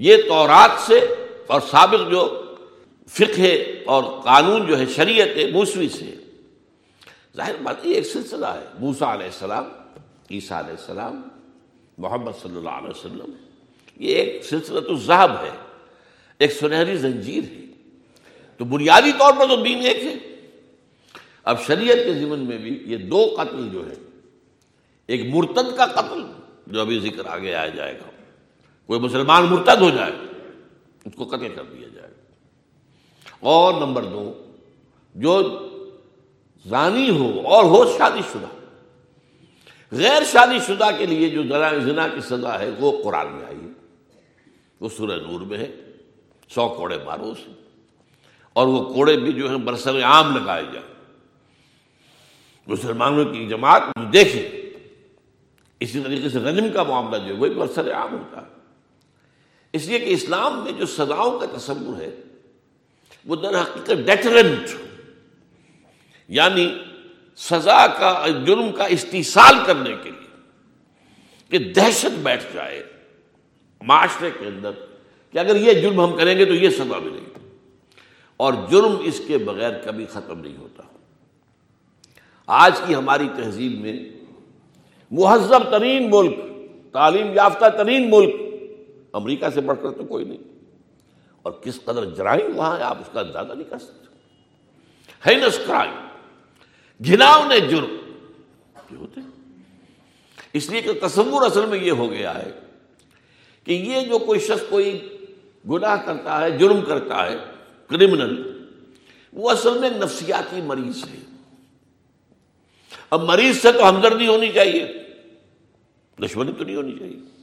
یہ تورات سے اور سابق جو فقہ اور قانون جو ہے، شریعت موسوی سے۔ ظاہر بات یہ ایک سلسلہ ہے۔ موسا علیہ السلام، عیسیٰ علیہ السلام، محمد صلی اللہ علیہ وسلم، یہ ایک سلسلہ تو ذہب ہے۔ ایک سنہری زنجیر ہے۔ تو بنیادی طور پر تو دین ایک ہے۔ اب شریعت کے ضمن میں بھی یہ دو قتل جو ہے ایک مرتد کا قتل جو ابھی ذکر آگے آیا جائے گا۔ کوئی مسلمان مرتد ہو جائے، اس کو قتل کر دیا جائے۔ اور نمبر دو، جو زانی ہو اور ہو شادی شدہ، غیر شادی شدہ کے لیے جو زنا کی سزا ہے، وہ قرآن میں آئی ہے۔ وہ سورہ نور میں ہے، سو کوڑے مارو سے اور وہ کوڑے بھی جو ہیں، برسر عام لگائے جائیں۔ مسلمانوں کی جماعت دیکھے، اسی طریقے سے رجم کا معاملہ جو ہے، وہی برسر عام ہوتا ہے۔ اس لیے کہ اسلام میں جو سزاؤں کا تصور ہے، وہ در حقیقت ڈیٹرنٹ یعنی سزا کا، جرم کا استحصال کرنے کے لیے کہ دہشت بیٹھ جائے معاشرے کے اندر کہ اگر یہ جرم ہم کریں گے تو یہ سزا ملے گی۔ اور جرم اس کے بغیر کبھی ختم نہیں ہوتا۔ آج کی ہماری تہذیب میں مہذب ترین ملک، تعلیم یافتہ ترین ملک امریکہ سے بڑھ کر تو کوئی نہیں۔ اور کس قدر جرائم وہاں ہے آپ اس کا اندازہ نہیں کر سکتے۔ ہینس کرائم گھناؤ نے جرم۔ ہوتے اس لیے کہ تصور اصل میں یہ ہو گیا ہے کہ یہ جو کوئی شخص کوئی گناہ کرتا ہے، جرم کرتا ہے کرمنل وہ اصل میں نفسیاتی مریض ہے۔ اب مریض سے تو ہمدردی ہونی چاہیے۔ دشمنی تو نہیں ہونی چاہیے۔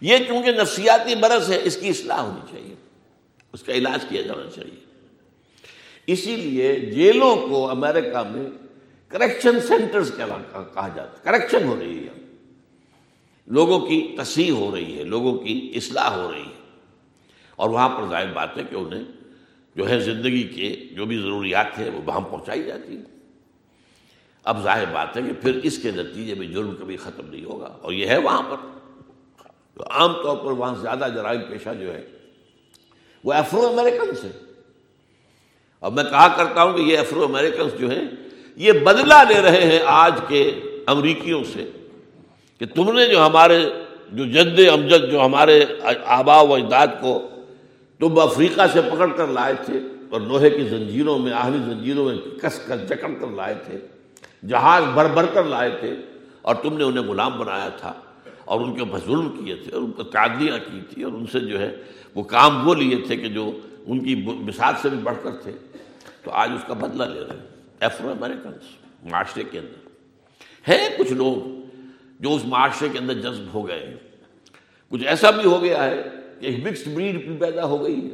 یہ چونکہ نفسیاتی برس ہے، اس کی اصلاح ہونی چاہیے۔ اس کا علاج کیا جانا چاہیے۔ اسی لیے جیلوں کو امریکہ میں کریکشن سینٹرز کہا جاتا ہے۔ کریکشن ہو رہی ہے۔ لوگوں کی تصحیح ہو رہی ہے، لوگوں کی اصلاح ہو رہی ہے۔ اور وہاں پر ظاہر بات ہے کہ انہیں جو ہے زندگی کے جو بھی ضروریات ہیں وہ وہاں پہنچائی جاتی ہیں۔ اب ظاہر بات ہے کہ پھر اس کے نتیجے میں جرم کبھی ختم نہیں ہوگا اور یہ ہے وہاں پر۔ تو عام طور پر وہاں زیادہ جرائم پیشہ جو ہے، وہ افرو امریکنس ہے اور میں کہا کرتا ہوں کہ یہ افرو امریکنس جو ہیں، یہ بدلہ لے رہے ہیں آج کے امریکیوں سے کہ تم نے جو ہمارے جو جد امجد، جو ہمارے آبا و اجداد کو تم افریقہ سے پکڑ کر لائے تھے اور لوہے کی زنجیروں میں آہنی زنجیروں میں کس کس جکڑ کر لائے تھے، جہاز بھر بھر کر لائے تھے اور تم نے انہیں غلام بنایا تھا۔ اور ان کے اوپر ظلم کیے تھے اور ان کو تعدیاں کی تھی اور ان سے جو ہے وہ کام وہ لیے تھے کہ جو ان کی مثال سے بھی بڑھ کر تھے۔ تو آج اس کا بدلہ لے رہے ہیں افرو امیریکنس معاشرے کے اندر۔ ہیں کچھ لوگ جو اس معاشرے کے اندر جذب ہو گئے ہیں۔ کچھ ایسا بھی ہو گیا ہے کہ ایک مکسڈ بریڈ بھی پیدا ہو گئی ہے۔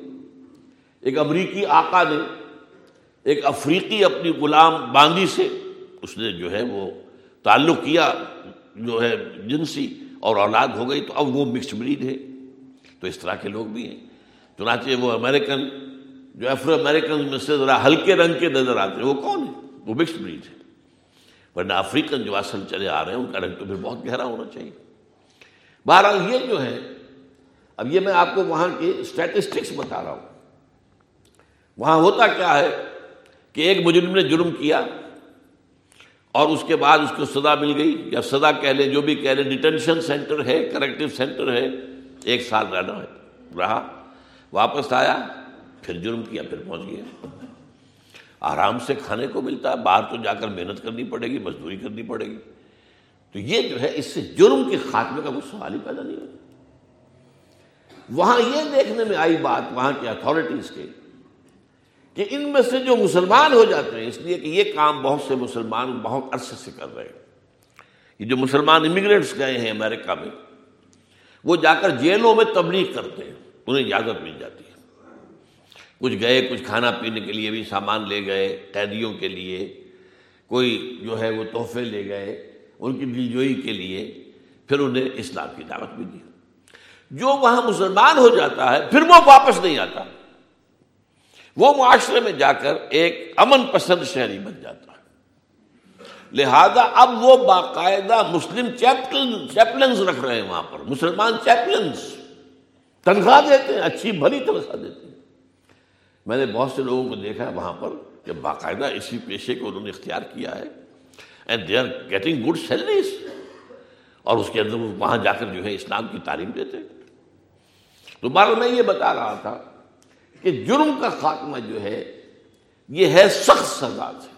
ایک امریکی آقا نے ایک افریقی اپنی غلام باندی سے اس نے جو ہے وہ تعلق کیا جو ہے جنسی اور اولاد ہو گئی تو اب وہ مکسڈ بریڈ ہے۔ تو اس طرح کے لوگ بھی ہیں۔ چنانچہ وہ امریکن جو افرو امیریکن میں سے ذرا ہلکے رنگ کے نظر آتے ہیں، وہ کون ہے وہ مکسڈ بریڈ ہے ورنہ افریقن جو اصل چلے آ رہے ہیں، ان کا رنگ تو پھر بہت گہرا ہونا چاہیے۔ بہرحال یہ جو ہے، اب یہ میں آپ کو وہاں کی اسٹیٹسٹکس بتا رہا ہوں۔ وہاں ہوتا کیا ہے کہ ایک مجرم نے جرم کیا۔ اور اس کے بعد اس کو سزا مل گئی۔ یا سزا کہہ لیں، جو بھی کہہ لیں، ڈیٹینشن سینٹر ہے کریکٹو سینٹر ہے، ایک سال رہنا ہے، رہا۔ واپس آیا، پھر جرم کیا، پھر پہنچ گیا۔ آرام سے کھانے کو ملتا ہے باہر تو جا کر محنت کرنی پڑے گی، مزدوری کرنی پڑے گی۔ تو یہ جو ہے، اس سے جرم کے خاتمے کا کوئی سوال ہی پیدا نہیں ہوتا۔ وہاں یہ دیکھنے میں آئی بات، وہاں کے اتھارٹیز کے۔ کہ ان میں سے جو مسلمان ہو جاتے ہیں، اس لیے کہ یہ کام بہت سے مسلمان بہت عرصے سے کر رہے ہیں۔ یہ جو مسلمان امیگرینٹس گئے ہیں امریکہ میں، وہ جا کر جیلوں میں تبلیغ کرتے ہیں، انہیں اجازت مل جاتی ہے۔ کچھ گئے، کچھ کھانا پینے کے لیے بھی سامان لے گئے، قیدیوں کے لیے، کوئی جو ہے وہ تحفے لے گئے ان کی دلجوئی کے لیے، پھر انہیں اسلام کی دعوت بھی دی جو وہاں مسلمان ہو جاتا ہے، پھر وہ واپس نہیں آتا۔ وہ معاشرے میں جا کر ایک امن پسند شہری بن جاتا ہے۔ لہذا اب وہ باقاعدہ مسلم چیپلنز رکھ رہے ہیں وہاں پر۔ مسلمان چیپلنز تنخواہ دیتے ہیں، اچھی بھلی تنخواہ دیتے ہیں۔ میں نے بہت سے لوگوں کو دیکھا ہے وہاں پر کہ باقاعدہ اسی پیشے کو انہوں نے اختیار کیا ہے۔ And they are getting good salaries اور اس کے اندر وہاں جا کر جو ہے اسلام کی تعلیم دیتے تو بار میں یہ بتا رہا تھا کہ جرم کا خاتمہ جو ہے، یہ ہے سخت سزا سے۔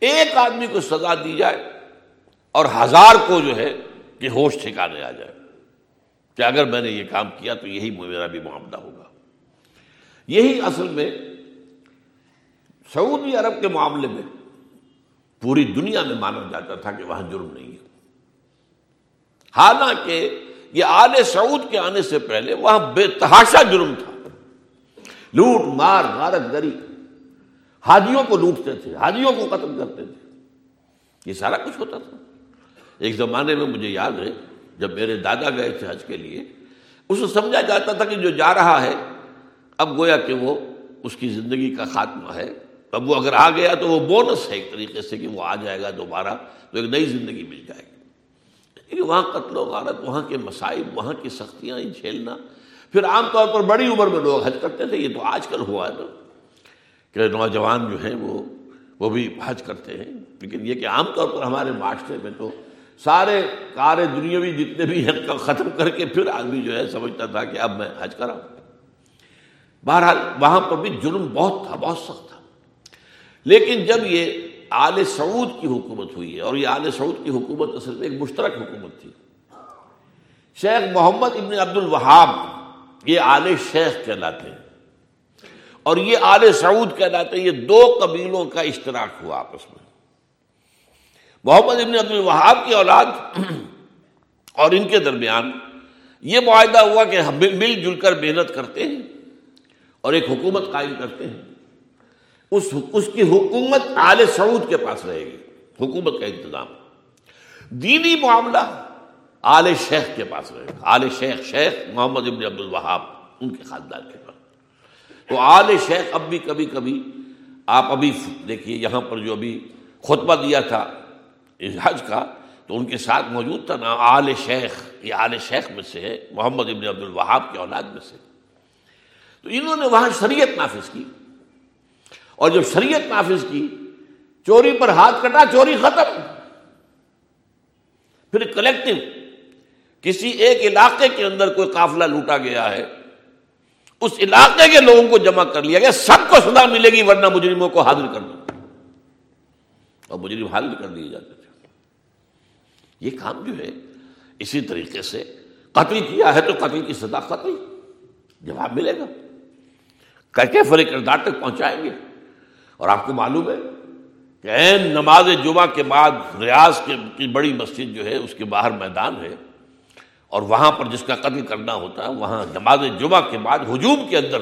ایک آدمی کو سزا دی جائے اور ہزار کو جو ہے کہ ہوش ٹھکانے آ جائے۔ کہ اگر میں نے یہ کام کیا تو یہی میرا بھی معاملہ ہوگا۔ یہی اصل میں سعودی عرب کے معاملے میں پوری دنیا میں مانا جاتا تھا کہ وہاں جرم نہیں ہے۔ حالانکہ یہ آل سعود کے آنے سے پہلے وہاں بے تحاشا جرم تھا۔ لوٹ، مار غارت گری۔ حاجیوں کو لوٹتے تھے حاجیوں کو قتل کرتے تھے۔ یہ سارا کچھ ہوتا تھا۔ ایک زمانے میں مجھے یاد ہے، جب میرے دادا گئے تھے حج کے لیے اسے سمجھا جاتا تھا کہ جو جا رہا ہے، اب گویا کہ وہ اس کی زندگی کا خاتمہ ہے۔ اب وہ اگر آ گیا تو وہ بونس ہے ایک طریقے سے کہ وہ آ جائے گا دوبارہ، تو ایک نئی زندگی مل جائے گی۔ لیکن وہاں قتل و غارت، وہاں کے مسائب وہاں کی سختیاں جھیلنا پھر عام طور پر بڑی عمر میں لوگ حج کرتے تھے، یہ تو آج کل ہوا ہے نا، کہ نوجوان جو ہیں وہ وہ بھی حج کرتے ہیں۔ لیکن یہ کہ عام طور پر ہمارے معاشرے میں تو سارے کار دنیاوی جتنے بھی ہیں، ختم کر کے پھر آدمی جو ہے سمجھتا تھا کہ اب میں حج کرا بہرحال وہاں پر بھی جرم بہت تھا، بہت سخت تھا۔ لیکن جب یہ آل سعود کی حکومت ہوئی ہے، اور یہ آل سعود کی حکومت اصل میں ایک مشترک حکومت تھی۔ شیخ محمد ابن عبد الوہاب یہ آل شیخ کہلاتے ہیں۔ اور یہ آل سعود کہلاتے ہیں۔ یہ دو قبیلوں کا اشتراک ہوا آپس میں۔ محمد ابن عبد الوہاب کی اولاد اور ان کے درمیان یہ معاہدہ ہوا کہ ہم مل جل کر محنت کرتے ہیں اور ایک حکومت قائم کرتے ہیں۔ اس اس کی حکومت آل سعود کے پاس رہے گی۔ حکومت کا انتظام۔ دینی معاملہ آل شیخ کے پاس رہے گا آل شیخ شیخ محمد ابن عبد الوہاب، ان کے خاندان کے پاس۔ تو آل شیخ اب بھی کبھی کبھی، آپ ابھی دیکھیے یہاں پر جو ابھی خطبہ دیا تھا حج کا، تو ان کے ساتھ موجود تھا نا آل شیخ، یہ آل شیخ میں سے ہے محمد ابن عبد الوہاب کے اولاد میں سے۔ تو انہوں نے وہاں شریعت نافذ کی۔ اور جب شریعت نافذ کی، چوری پر ہاتھ کٹا، چوری ختم۔ پھر کلیکٹو کسی ایک علاقے کے اندر کوئی قافلہ لوٹا گیا ہے، اس علاقے کے لوگوں کو جمع کر لیا گیا، سب کو سزا ملے گی، ورنہ مجرموں کو حاضر کر دو اور مجرم حاضر کر دیے جاتے تھے۔ یہ کام جو ہے، اسی طریقے سے قتل کیا ہے تو قتل کی سزا قتل، جواب ملے گا۔ کر کے فری کردار تک پہنچائیں گے۔ اور آپ کو معلوم ہے کہ این نماز جمعہ کے بعد ریاض کی بڑی مسجد جو ہے، اس کے باہر میدان ہے۔ اور وہاں پر جس کا قتل کرنا ہوتا ہے، وہاں نماز جمعہ کے بعد ہجوم کے اندر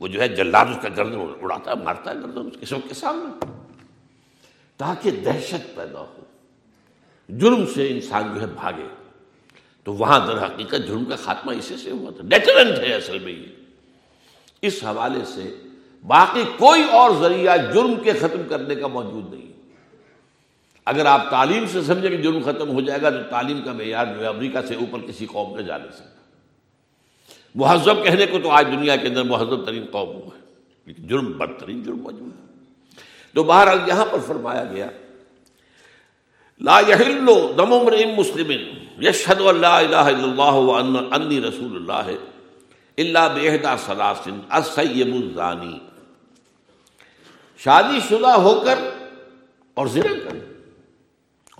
وہ جو ہے جلاد اس کا گردن اڑاتا ہے، مارتا ہے گردن اس کے کے سامنے۔ تاکہ دہشت پیدا ہو، جرم سے انسان جو ہے بھاگے۔ تو وہاں در حقیقت جرم کا خاتمہ اسی سے ہوا تھا۔ ڈیٹرنٹ ہے اصل میں یہ۔ اس حوالے سے باقی کوئی اور ذریعہ جرم کے ختم کرنے کا موجود نہیں۔ اگر آپ تعلیم سے سمجھیں کہ جرم ختم ہو جائے گا تو تعلیم کا معیار جو ہے امریکہ سے اوپر کسی قوم میں جا نہیں سکتا۔ مہذب کہنے کو تو آج دنیا کے اندر مہذب ترین قوم ہوا ہے، لیکن جرم بدترین جرم موجود ہے۔ تو بہرحال یہاں پر فرمایا گیا، لا یحلو دم امرئ مسلم یشهد ان لا الہ الا اللہ وان انی رسول اللہ الا بہدا ثلاث السیب الزانی۔ شادی شدہ ہو کر اور زنا کرے۔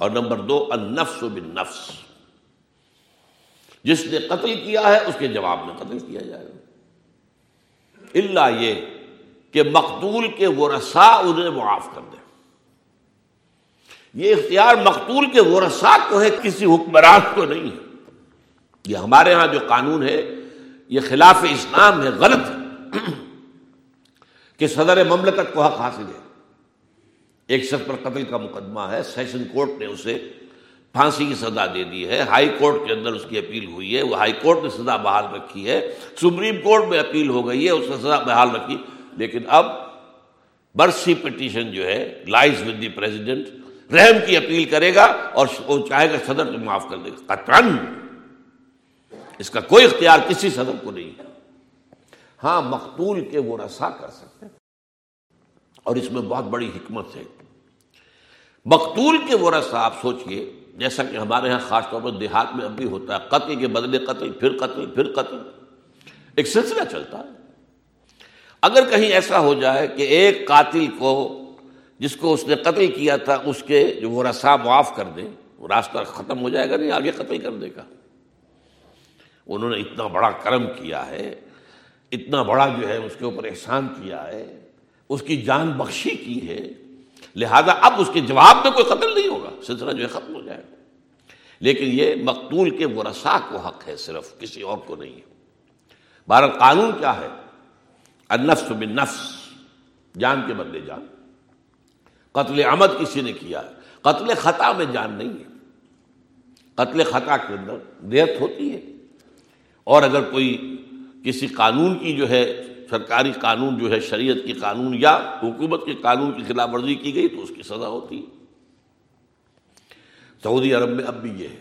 اور نمبر دو، النفس بالنفس۔ جس نے قتل کیا ہے، اس کے جواب میں قتل کیا جائے گا۔ اللہ یہ کہ مقتول کے ورثا انہیں معاف کر دیں۔ یہ اختیار مقتول کے ورثا کو ہے، کسی حکمران کو نہیں ہے۔ یہ ہمارے ہاں جو قانون ہے، یہ خلاف اسلام ہے، غلط ہے کہ صدر مملکت کو حق حاصل ہے۔ ایک شخص پر قتل کا مقدمہ ہے، سیشن کورٹ نے اسے پھانسی کی سزا دے دی ہے۔ ہائی کورٹ کے اندر اس کی اپیل ہوئی ہے۔ وہ ہائی کورٹ نے سزا بحال رکھی ہے۔ سپریم کورٹ میں اپیل ہو گئی ہے، اس نے سزا بحال رکھی۔ لیکن اب برسی پٹیشن جو ہے، لائز ود دی پریزیڈنٹ، رحم کی اپیل کرے گا اور وہ چاہے گا صدر تو معاف کر دے گا۔ قطن اس کا کوئی اختیار کسی صدر کو نہیں ہے۔ ہاں مقتول کے وہ رسا کر سکتے اور اس میں بہت بڑی حکمت ہے۔ مقتول کے وہ رسا آپ سوچئے، جیسا کہ ہمارے یہاں خاص طور پر دیہات میں اب بھی ہوتا ہے، قتل کے بدلے قتل، پھر قتل پھر قتل۔ ایک سلسلہ چلتا ہے۔ اگر کہیں ایسا ہو جائے کہ ایک قاتل کو، جس کو اس نے قتل کیا تھا، اس کے جو وہ رسا معاف کر دے، وہ راستہ ختم ہو جائے گا، نہیں آگے قتل کر دے گا انہوں نے اتنا بڑا کرم کیا ہے، اتنا بڑا جو ہے، اس کے اوپر احسان کیا ہے، اس کی جان بخشی کی ہے۔ لہذا اب اس کے جواب میں کوئی قتل نہیں ہوگا، سلسلہ جو ہے ختم ہو جائے گا۔ لیکن یہ مقتول کے ورثا کو حق ہے، صرف کسی اور کو نہیں۔ ہے بھارت قانون کیا ہے؟ النفس بالنفس، جان کے بدلے جان۔ قتل عمد کسی نے کیا ہے؟ قتل خطا میں جان نہیں ہے۔ قتل خطا کے اندر دیت ہوتی ہے۔ اور اگر کوئی کسی قانون کی جو ہے سرکاری قانون جو ہے، شریعت کی قانون یا حکومت کے قانون کی خلاف ورزی کی گئی تو اس کی سزا ہوتی۔ ہے سعودی عرب میں اب بھی یہ ہے۔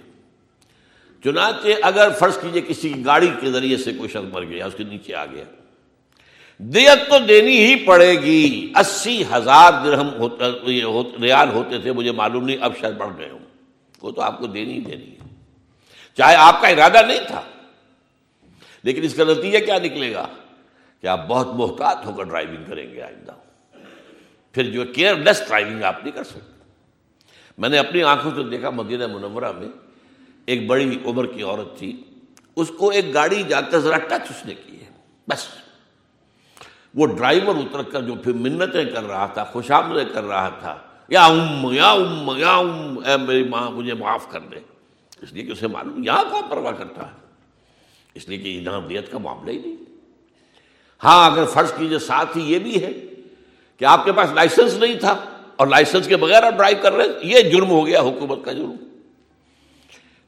چنانچہ اگر فرض کیجیے کسی کی گاڑی کے ذریعے سے کوئی شخص مر گیا، اس کے نیچے آ گیا۔ دیت تو دینی ہی پڑے گی۔ اسی ہزار درہم ریال ہوتے تھے، مجھے معلوم نہیں، اب شاید بڑھ گئے ہوں۔ وہ تو آپ کو دینی ہی دینی ہے۔ چاہے آپ کا ارادہ نہیں تھا، لیکن اس کا نتیجہ کیا نکلے گا؟ کہ آپ بہت محتاط ہو کر ڈرائیونگ کریں گے آئندہ۔ پھر جو کیئر لیس ڈرائیونگ آپ نہیں کر سکتے۔ میں نے اپنی آنکھوں سے دیکھا مدینہ منورہ میں ایک بڑی عمر کی عورت تھی۔ اس کو ایک گاڑی جا کر ذرا ٹچ اس نے کی ہے۔ بس۔ وہ ڈرائیور اتر کر جو پھر منتیں کر رہا تھا خوش آمدیں کر رہا تھا۔ یا ام یا ام یا ام، اے میری ماں، مجھے معاف کر دے۔ اس لیے کہ اسے معلوم، یہاں کون پرواہ کرتا ہے؟ اس لیے کہ یہاں دیت کا معاملہ ہی نہیں۔ ہاں اگر فرض کیجیے ساتھ ہی یہ بھی ہے کہ آپ کے پاس لائسنس نہیں تھا اور لائسنس کے بغیر آپ ڈرائیو کر رہے یہ جرم ہو گیا حکومت کا جرم۔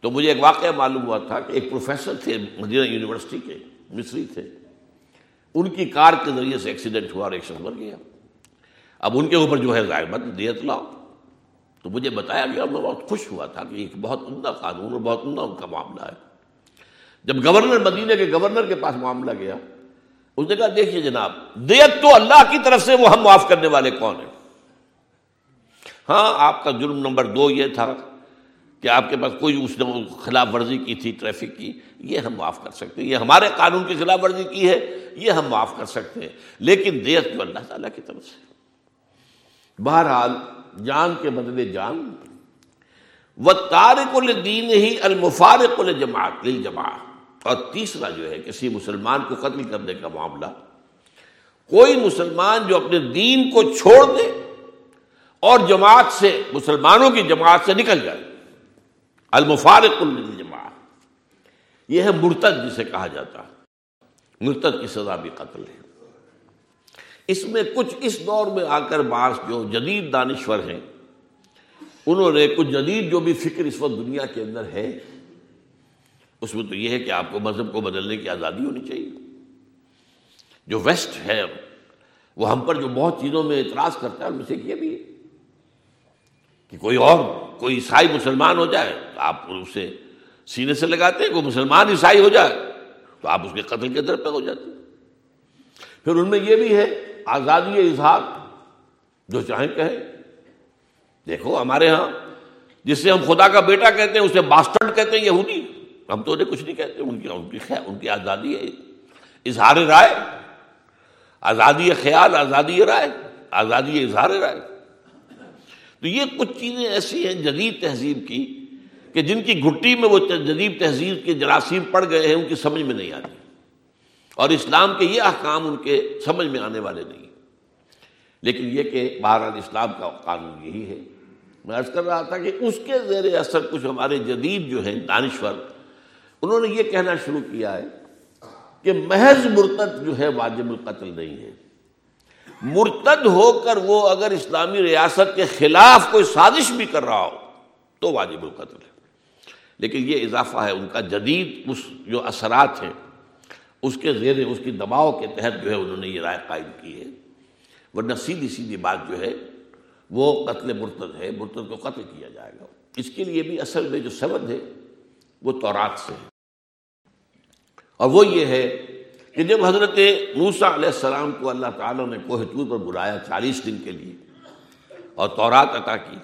تو مجھے ایک واقعہ معلوم ہوا تھا کہ ایک پروفیسر تھے مدینہ یونیورسٹی کے، مصری تھے۔ ان کی کار کے ذریعے سے ایکسیڈنٹ ہوا اور ایک شخص مر گیا۔ اب ان کے اوپر جو ہے ظاہر مت دیت لاؤ۔ تو مجھے بتایا گیا میں بہت خوش ہوا تھا کہ ایک بہت عمدہ قانون اور بہت عمدہ ان کا معاملہ ہے۔ جب گورنر، مدینہ کے گورنر کے پاس معاملہ گیا اس نے کہا دیکھیے جناب، دیت تو اللہ کی طرف سے وہ ہم معاف کرنے والے کون ہیں؟ ہاں آپ کا جرم نمبر دو یہ تھا کہ آپ کے پاس کوئی اس نے خلاف ورزی کی تھی، ٹریفک کی، یہ ہم معاف کر سکتے ہیں۔ یہ ہمارے قانون کی خلاف ورزی کی ہے، یہ ہم معاف کر سکتے ہیں۔ لیکن دیت تو اللہ تعالیٰ کی طرف سے۔ بہرحال، جان کے بدلے جان وہ تارک الدین ہی المفارق الجماعت جماعت اور تیسرا جو ہے کسی مسلمان کو قتل کرنے کا معاملہ۔ کوئی مسلمان جو اپنے دین کو چھوڑ دے اور جماعت سے، مسلمانوں کی جماعت سے نکل جائے۔ المفارق الجماعت یہ ہے مرتد جسے کہا جاتا ہے۔ مرتد کی سزا بھی قتل ہے۔ اس میں کچھ اس دور میں آ کر بعض جو جدید دانشور ہیں، انہوں نے کچھ جدید جو بھی فکر اس وقت دنیا کے اندر ہے اس میں تو یہ ہے کہ آپ کو مذہب کو بدلنے کی آزادی ہونی چاہیے۔ جو ویسٹ ہے، وہ ہم پر جو بہت چیزوں میں اعتراض کرتا ہے، ان میں سے یہ بھی ہے کہ کوئی اور، کوئی عیسائی مسلمان ہو جائے، تو آپ اسے سینے سے لگاتے ہیں، کوئی مسلمان عیسائی ہو جائے، تو آپ اس کے قتل کے در پہ ہو جاتے ہیں۔ پھر ان میں یہ بھی ہے، آزادی اظہار، جو چاہیں کہیں۔ دیکھو ہمارے ہاں جس سے ہم خدا کا بیٹا کہتے ہیں، اسے باسٹرڈ کہتے ہیں، یہودی۔ ہم تو انہیں کچھ نہیں کہتے، ان کی ان کی خیر، ان کی آزادی ہے اظہار رائے، آزادی خیال، آزادی رائے، آزادی اظہار رائے۔ تو یہ کچھ چیزیں ایسی ہیں جدید تہذیب کی کہ جن کی گھٹی میں وہ جدید تہذیب کے جراثیم پڑ گئے ہیں، ان کی سمجھ میں نہیں آتی۔ اور اسلام کے یہ احکام ان کے سمجھ میں آنے والے نہیں۔ لیکن یہ کہ بہرحال اسلام کا قانون یہی ہے۔ میں عرض کر رہا تھا کہ اس کے زیر اثر کچھ ہمارے جدید جو ہیں، دانشور انہوں نے یہ کہنا شروع کیا ہے کہ محض مرتد جو ہے واجب القتل نہیں ہے۔ مرتد ہو کر وہ اگر اسلامی ریاست کے خلاف کوئی سازش بھی کر رہا ہو تو واجب القتل ہے۔ لیکن یہ اضافہ ہے ان کا جدید اس جو اثرات ہیں، اس کے زیر اس کی دباؤ کے تحت جو ہے انہوں نے یہ رائے قائم کی ہے۔ ورنہ سیدھی سیدھی بات جو ہے، وہ قتل مرتد ہے، مرتد کو قتل کیا جائے گا۔ اس کے لیے بھی اصل میں جو سبد ہے، وہ تورات سے ہے۔ اور وہ یہ ہے کہ جب حضرت موسا علیہ السلام کو اللہ تعالیٰ نے کوہ طور پر بلایا چالیس دن کے لیے اور تورات عطا کی،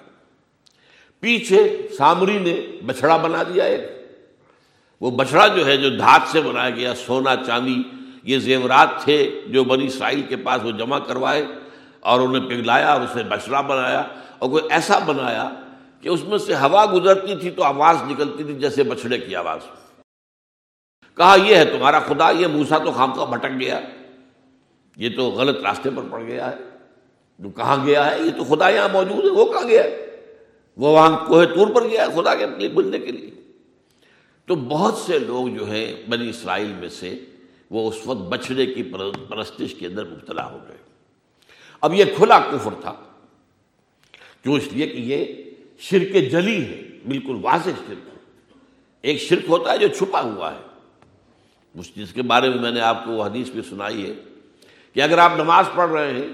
پیچھے سامری نے بچھڑا بنا دیا ایک۔ وہ بچڑا جو ہے، جو دھات سے بنایا گیا، سونا، چاندی، یہ زیورات تھے جو بنی اسرائیل کے پاس وہ جمع کروائے اور انہیں پگھلایا اور اسے بچڑا بنایا اور کوئی ایسا بنایا کہ اس میں سے ہوا گزرتی تھی تو آواز نکلتی تھی جیسے بچڑے کی آواز۔ کہا یہ ہے تمہارا خدا، یہ موسا تو خام کا بھٹک گیا۔ یہ تو غلط راستے پر پڑ گیا ہے۔ جو کہاں گیا ہے، یہ تو خدا یہاں موجود ہے، وہ کہاں گیا ہے۔ وہ وہاں کوہ طور پر گیا ہے خدا کے لیے بلنے کے لیے۔ تو بہت سے لوگ جو ہیں بنی اسرائیل میں سے، وہ اس وقت بچڑے کی پرستش کے اندر مبتلا ہو گئے۔ اب یہ کھلا کفر تھا۔ کیوں؟ اس لیے کہ یہ شرک جلی ہے، بالکل واضح شرک ایک شرک ہوتا ہے جو چھپا ہوا ہے۔ اس چیز کے بارے میں میں نے آپ کو وہ حدیث بھی سنائی ہے کہ اگر آپ نماز پڑھ رہے ہیں،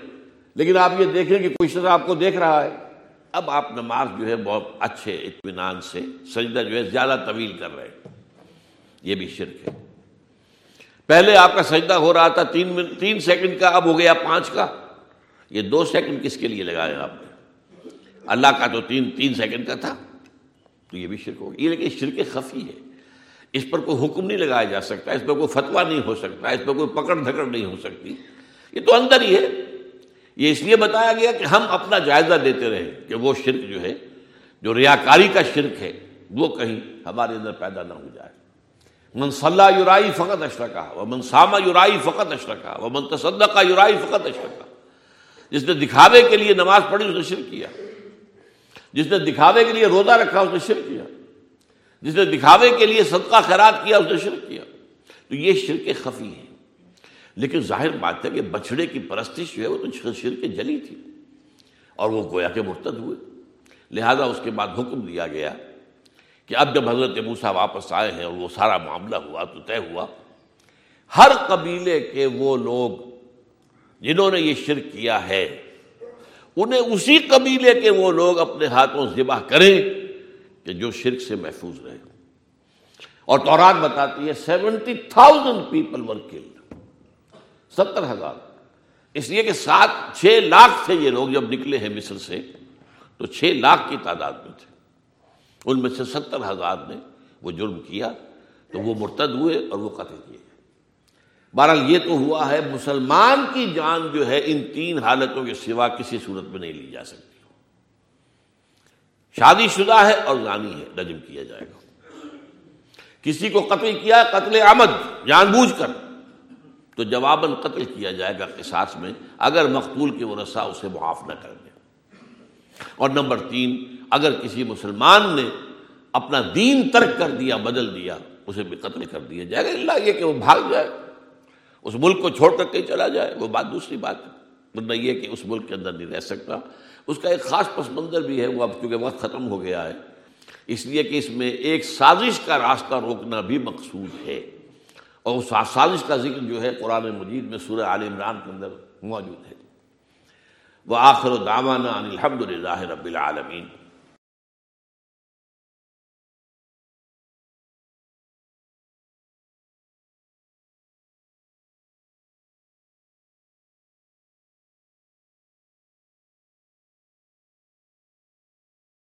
لیکن آپ یہ دیکھ رہے ہیں کہ کوئی شخص آپ کو دیکھ رہا ہے، اب آپ نماز جو ہے بہت اچھے اطمینان سے سجدہ جو ہے زیادہ طویل کر رہے ہیں۔ یہ بھی شرک ہے۔ پہلے آپ کا سجدہ ہو رہا تھا تین منٹ تین سیکنڈ کا، اب ہو گیا پانچ کا۔ یہ دو سیکنڈ کس کے لیے لگایا آپ نے؟ اللہ کا تو تین تین سیکنڈ کا تھا۔ تو یہ بھی شرک ہو گیا۔ یہ لیکن شرک خفی ہے۔ اس پر کوئی حکم نہیں لگایا جا سکتا، اس پر کوئی فتویٰ نہیں ہو سکتا، اس پر کوئی پکڑ دھکڑ نہیں ہو سکتی۔ یہ تو اندر ہی ہے۔ یہ اس لیے بتایا گیا کہ ہم اپنا جائزہ دیتے رہے کہ وہ شرک جو ہے، جو ریاکاری کا شرک ہے، وہ کہیں ہمارے اندر پیدا نہ ہو جائے۔ من صلاح یورائی فقط اشرکا وہ منسامہ یورائی فقط اشرکا وہ من تصدقہ یورائی فقط اشرکا۔ جس نے دکھاوے کے لیے نماز پڑھی، اس نے شرک کیا۔ جس نے دکھاوے کے لیے روزہ رکھا، اس نے شرک کیا۔ جس نے دکھاوے کے لیے صدقہ خیرات کیا، اس نے شرک کیا۔ تو یہ شرک خفی ہے۔ لیکن ظاہر بات ہے کہ بچڑے کی پرستش جو ہے وہ تو شرک جلی تھی۔ اور وہ گویا کے مرتد ہوئے۔ لہذا اس کے بعد حکم دیا گیا کہ اب جب حضرت موسا واپس آئے ہیں اور وہ سارا معاملہ ہوا تو طے ہوا، ہر قبیلے کے وہ لوگ جنہوں نے یہ شرک کیا ہے، انہیں اسی قبیلے کے وہ لوگ اپنے ہاتھوں ذبح کریں۔ کہ جو شرک سے محفوظ رہے اور تورات بتاتی ہے seventy thousand people were killed. ستر ہزار۔ اس لیے کہ سات، چھ لاکھ تھے یہ لوگ جب نکلے ہیں مصر سے، تو چھ لاکھ کی تعداد میں تھے۔ ان میں سے ستر ہزار نے وہ جرم کیا، تو وہ مرتد ہوئے اور وہ قتل کیے۔ بہرحال یہ تو ہوا ہے مسلمان کی جان جو ہے ان تین حالتوں کے سوا کسی صورت میں نہیں لی جا سکتی۔ شادی شدہ ہے اور غانی ہے رجم کیا جائے گا۔ کسی کو قتل کیا، قتل آمد جان بوجھ کر۔ تو جواباً قتل کیا جائے گا قصاص میں، اگر مقتول کے وہ رسا اسے معاف نہ کر دے اور نمبر تین، اگر کسی مسلمان نے اپنا دین ترک کر دیا، بدل دیا، اسے بھی قتل کر دیا جائے گا۔ اللہ یہ کہ وہ بھاگ جائے، اس ملک کو چھوڑ کر کہیں چلا جائے، وہ بات دوسری بات ہے۔ ورنہ یہ کہ اس ملک کے اندر نہیں رہ سکتا۔ اس کا ایک خاص پس منظر بھی ہے وہ اب چونکہ وقت ختم ہو گیا ہے، اس لیے کہ اس میں ایک سازش کا راستہ روکنا بھی مقصود ہے۔ اور اس سازش کا ذکر جو ہے قرآن مجید میں سورہ عال عمران کے اندر موجود ہے۔ وہ آخر و دامانہ الحمد للہ رب العالمین۔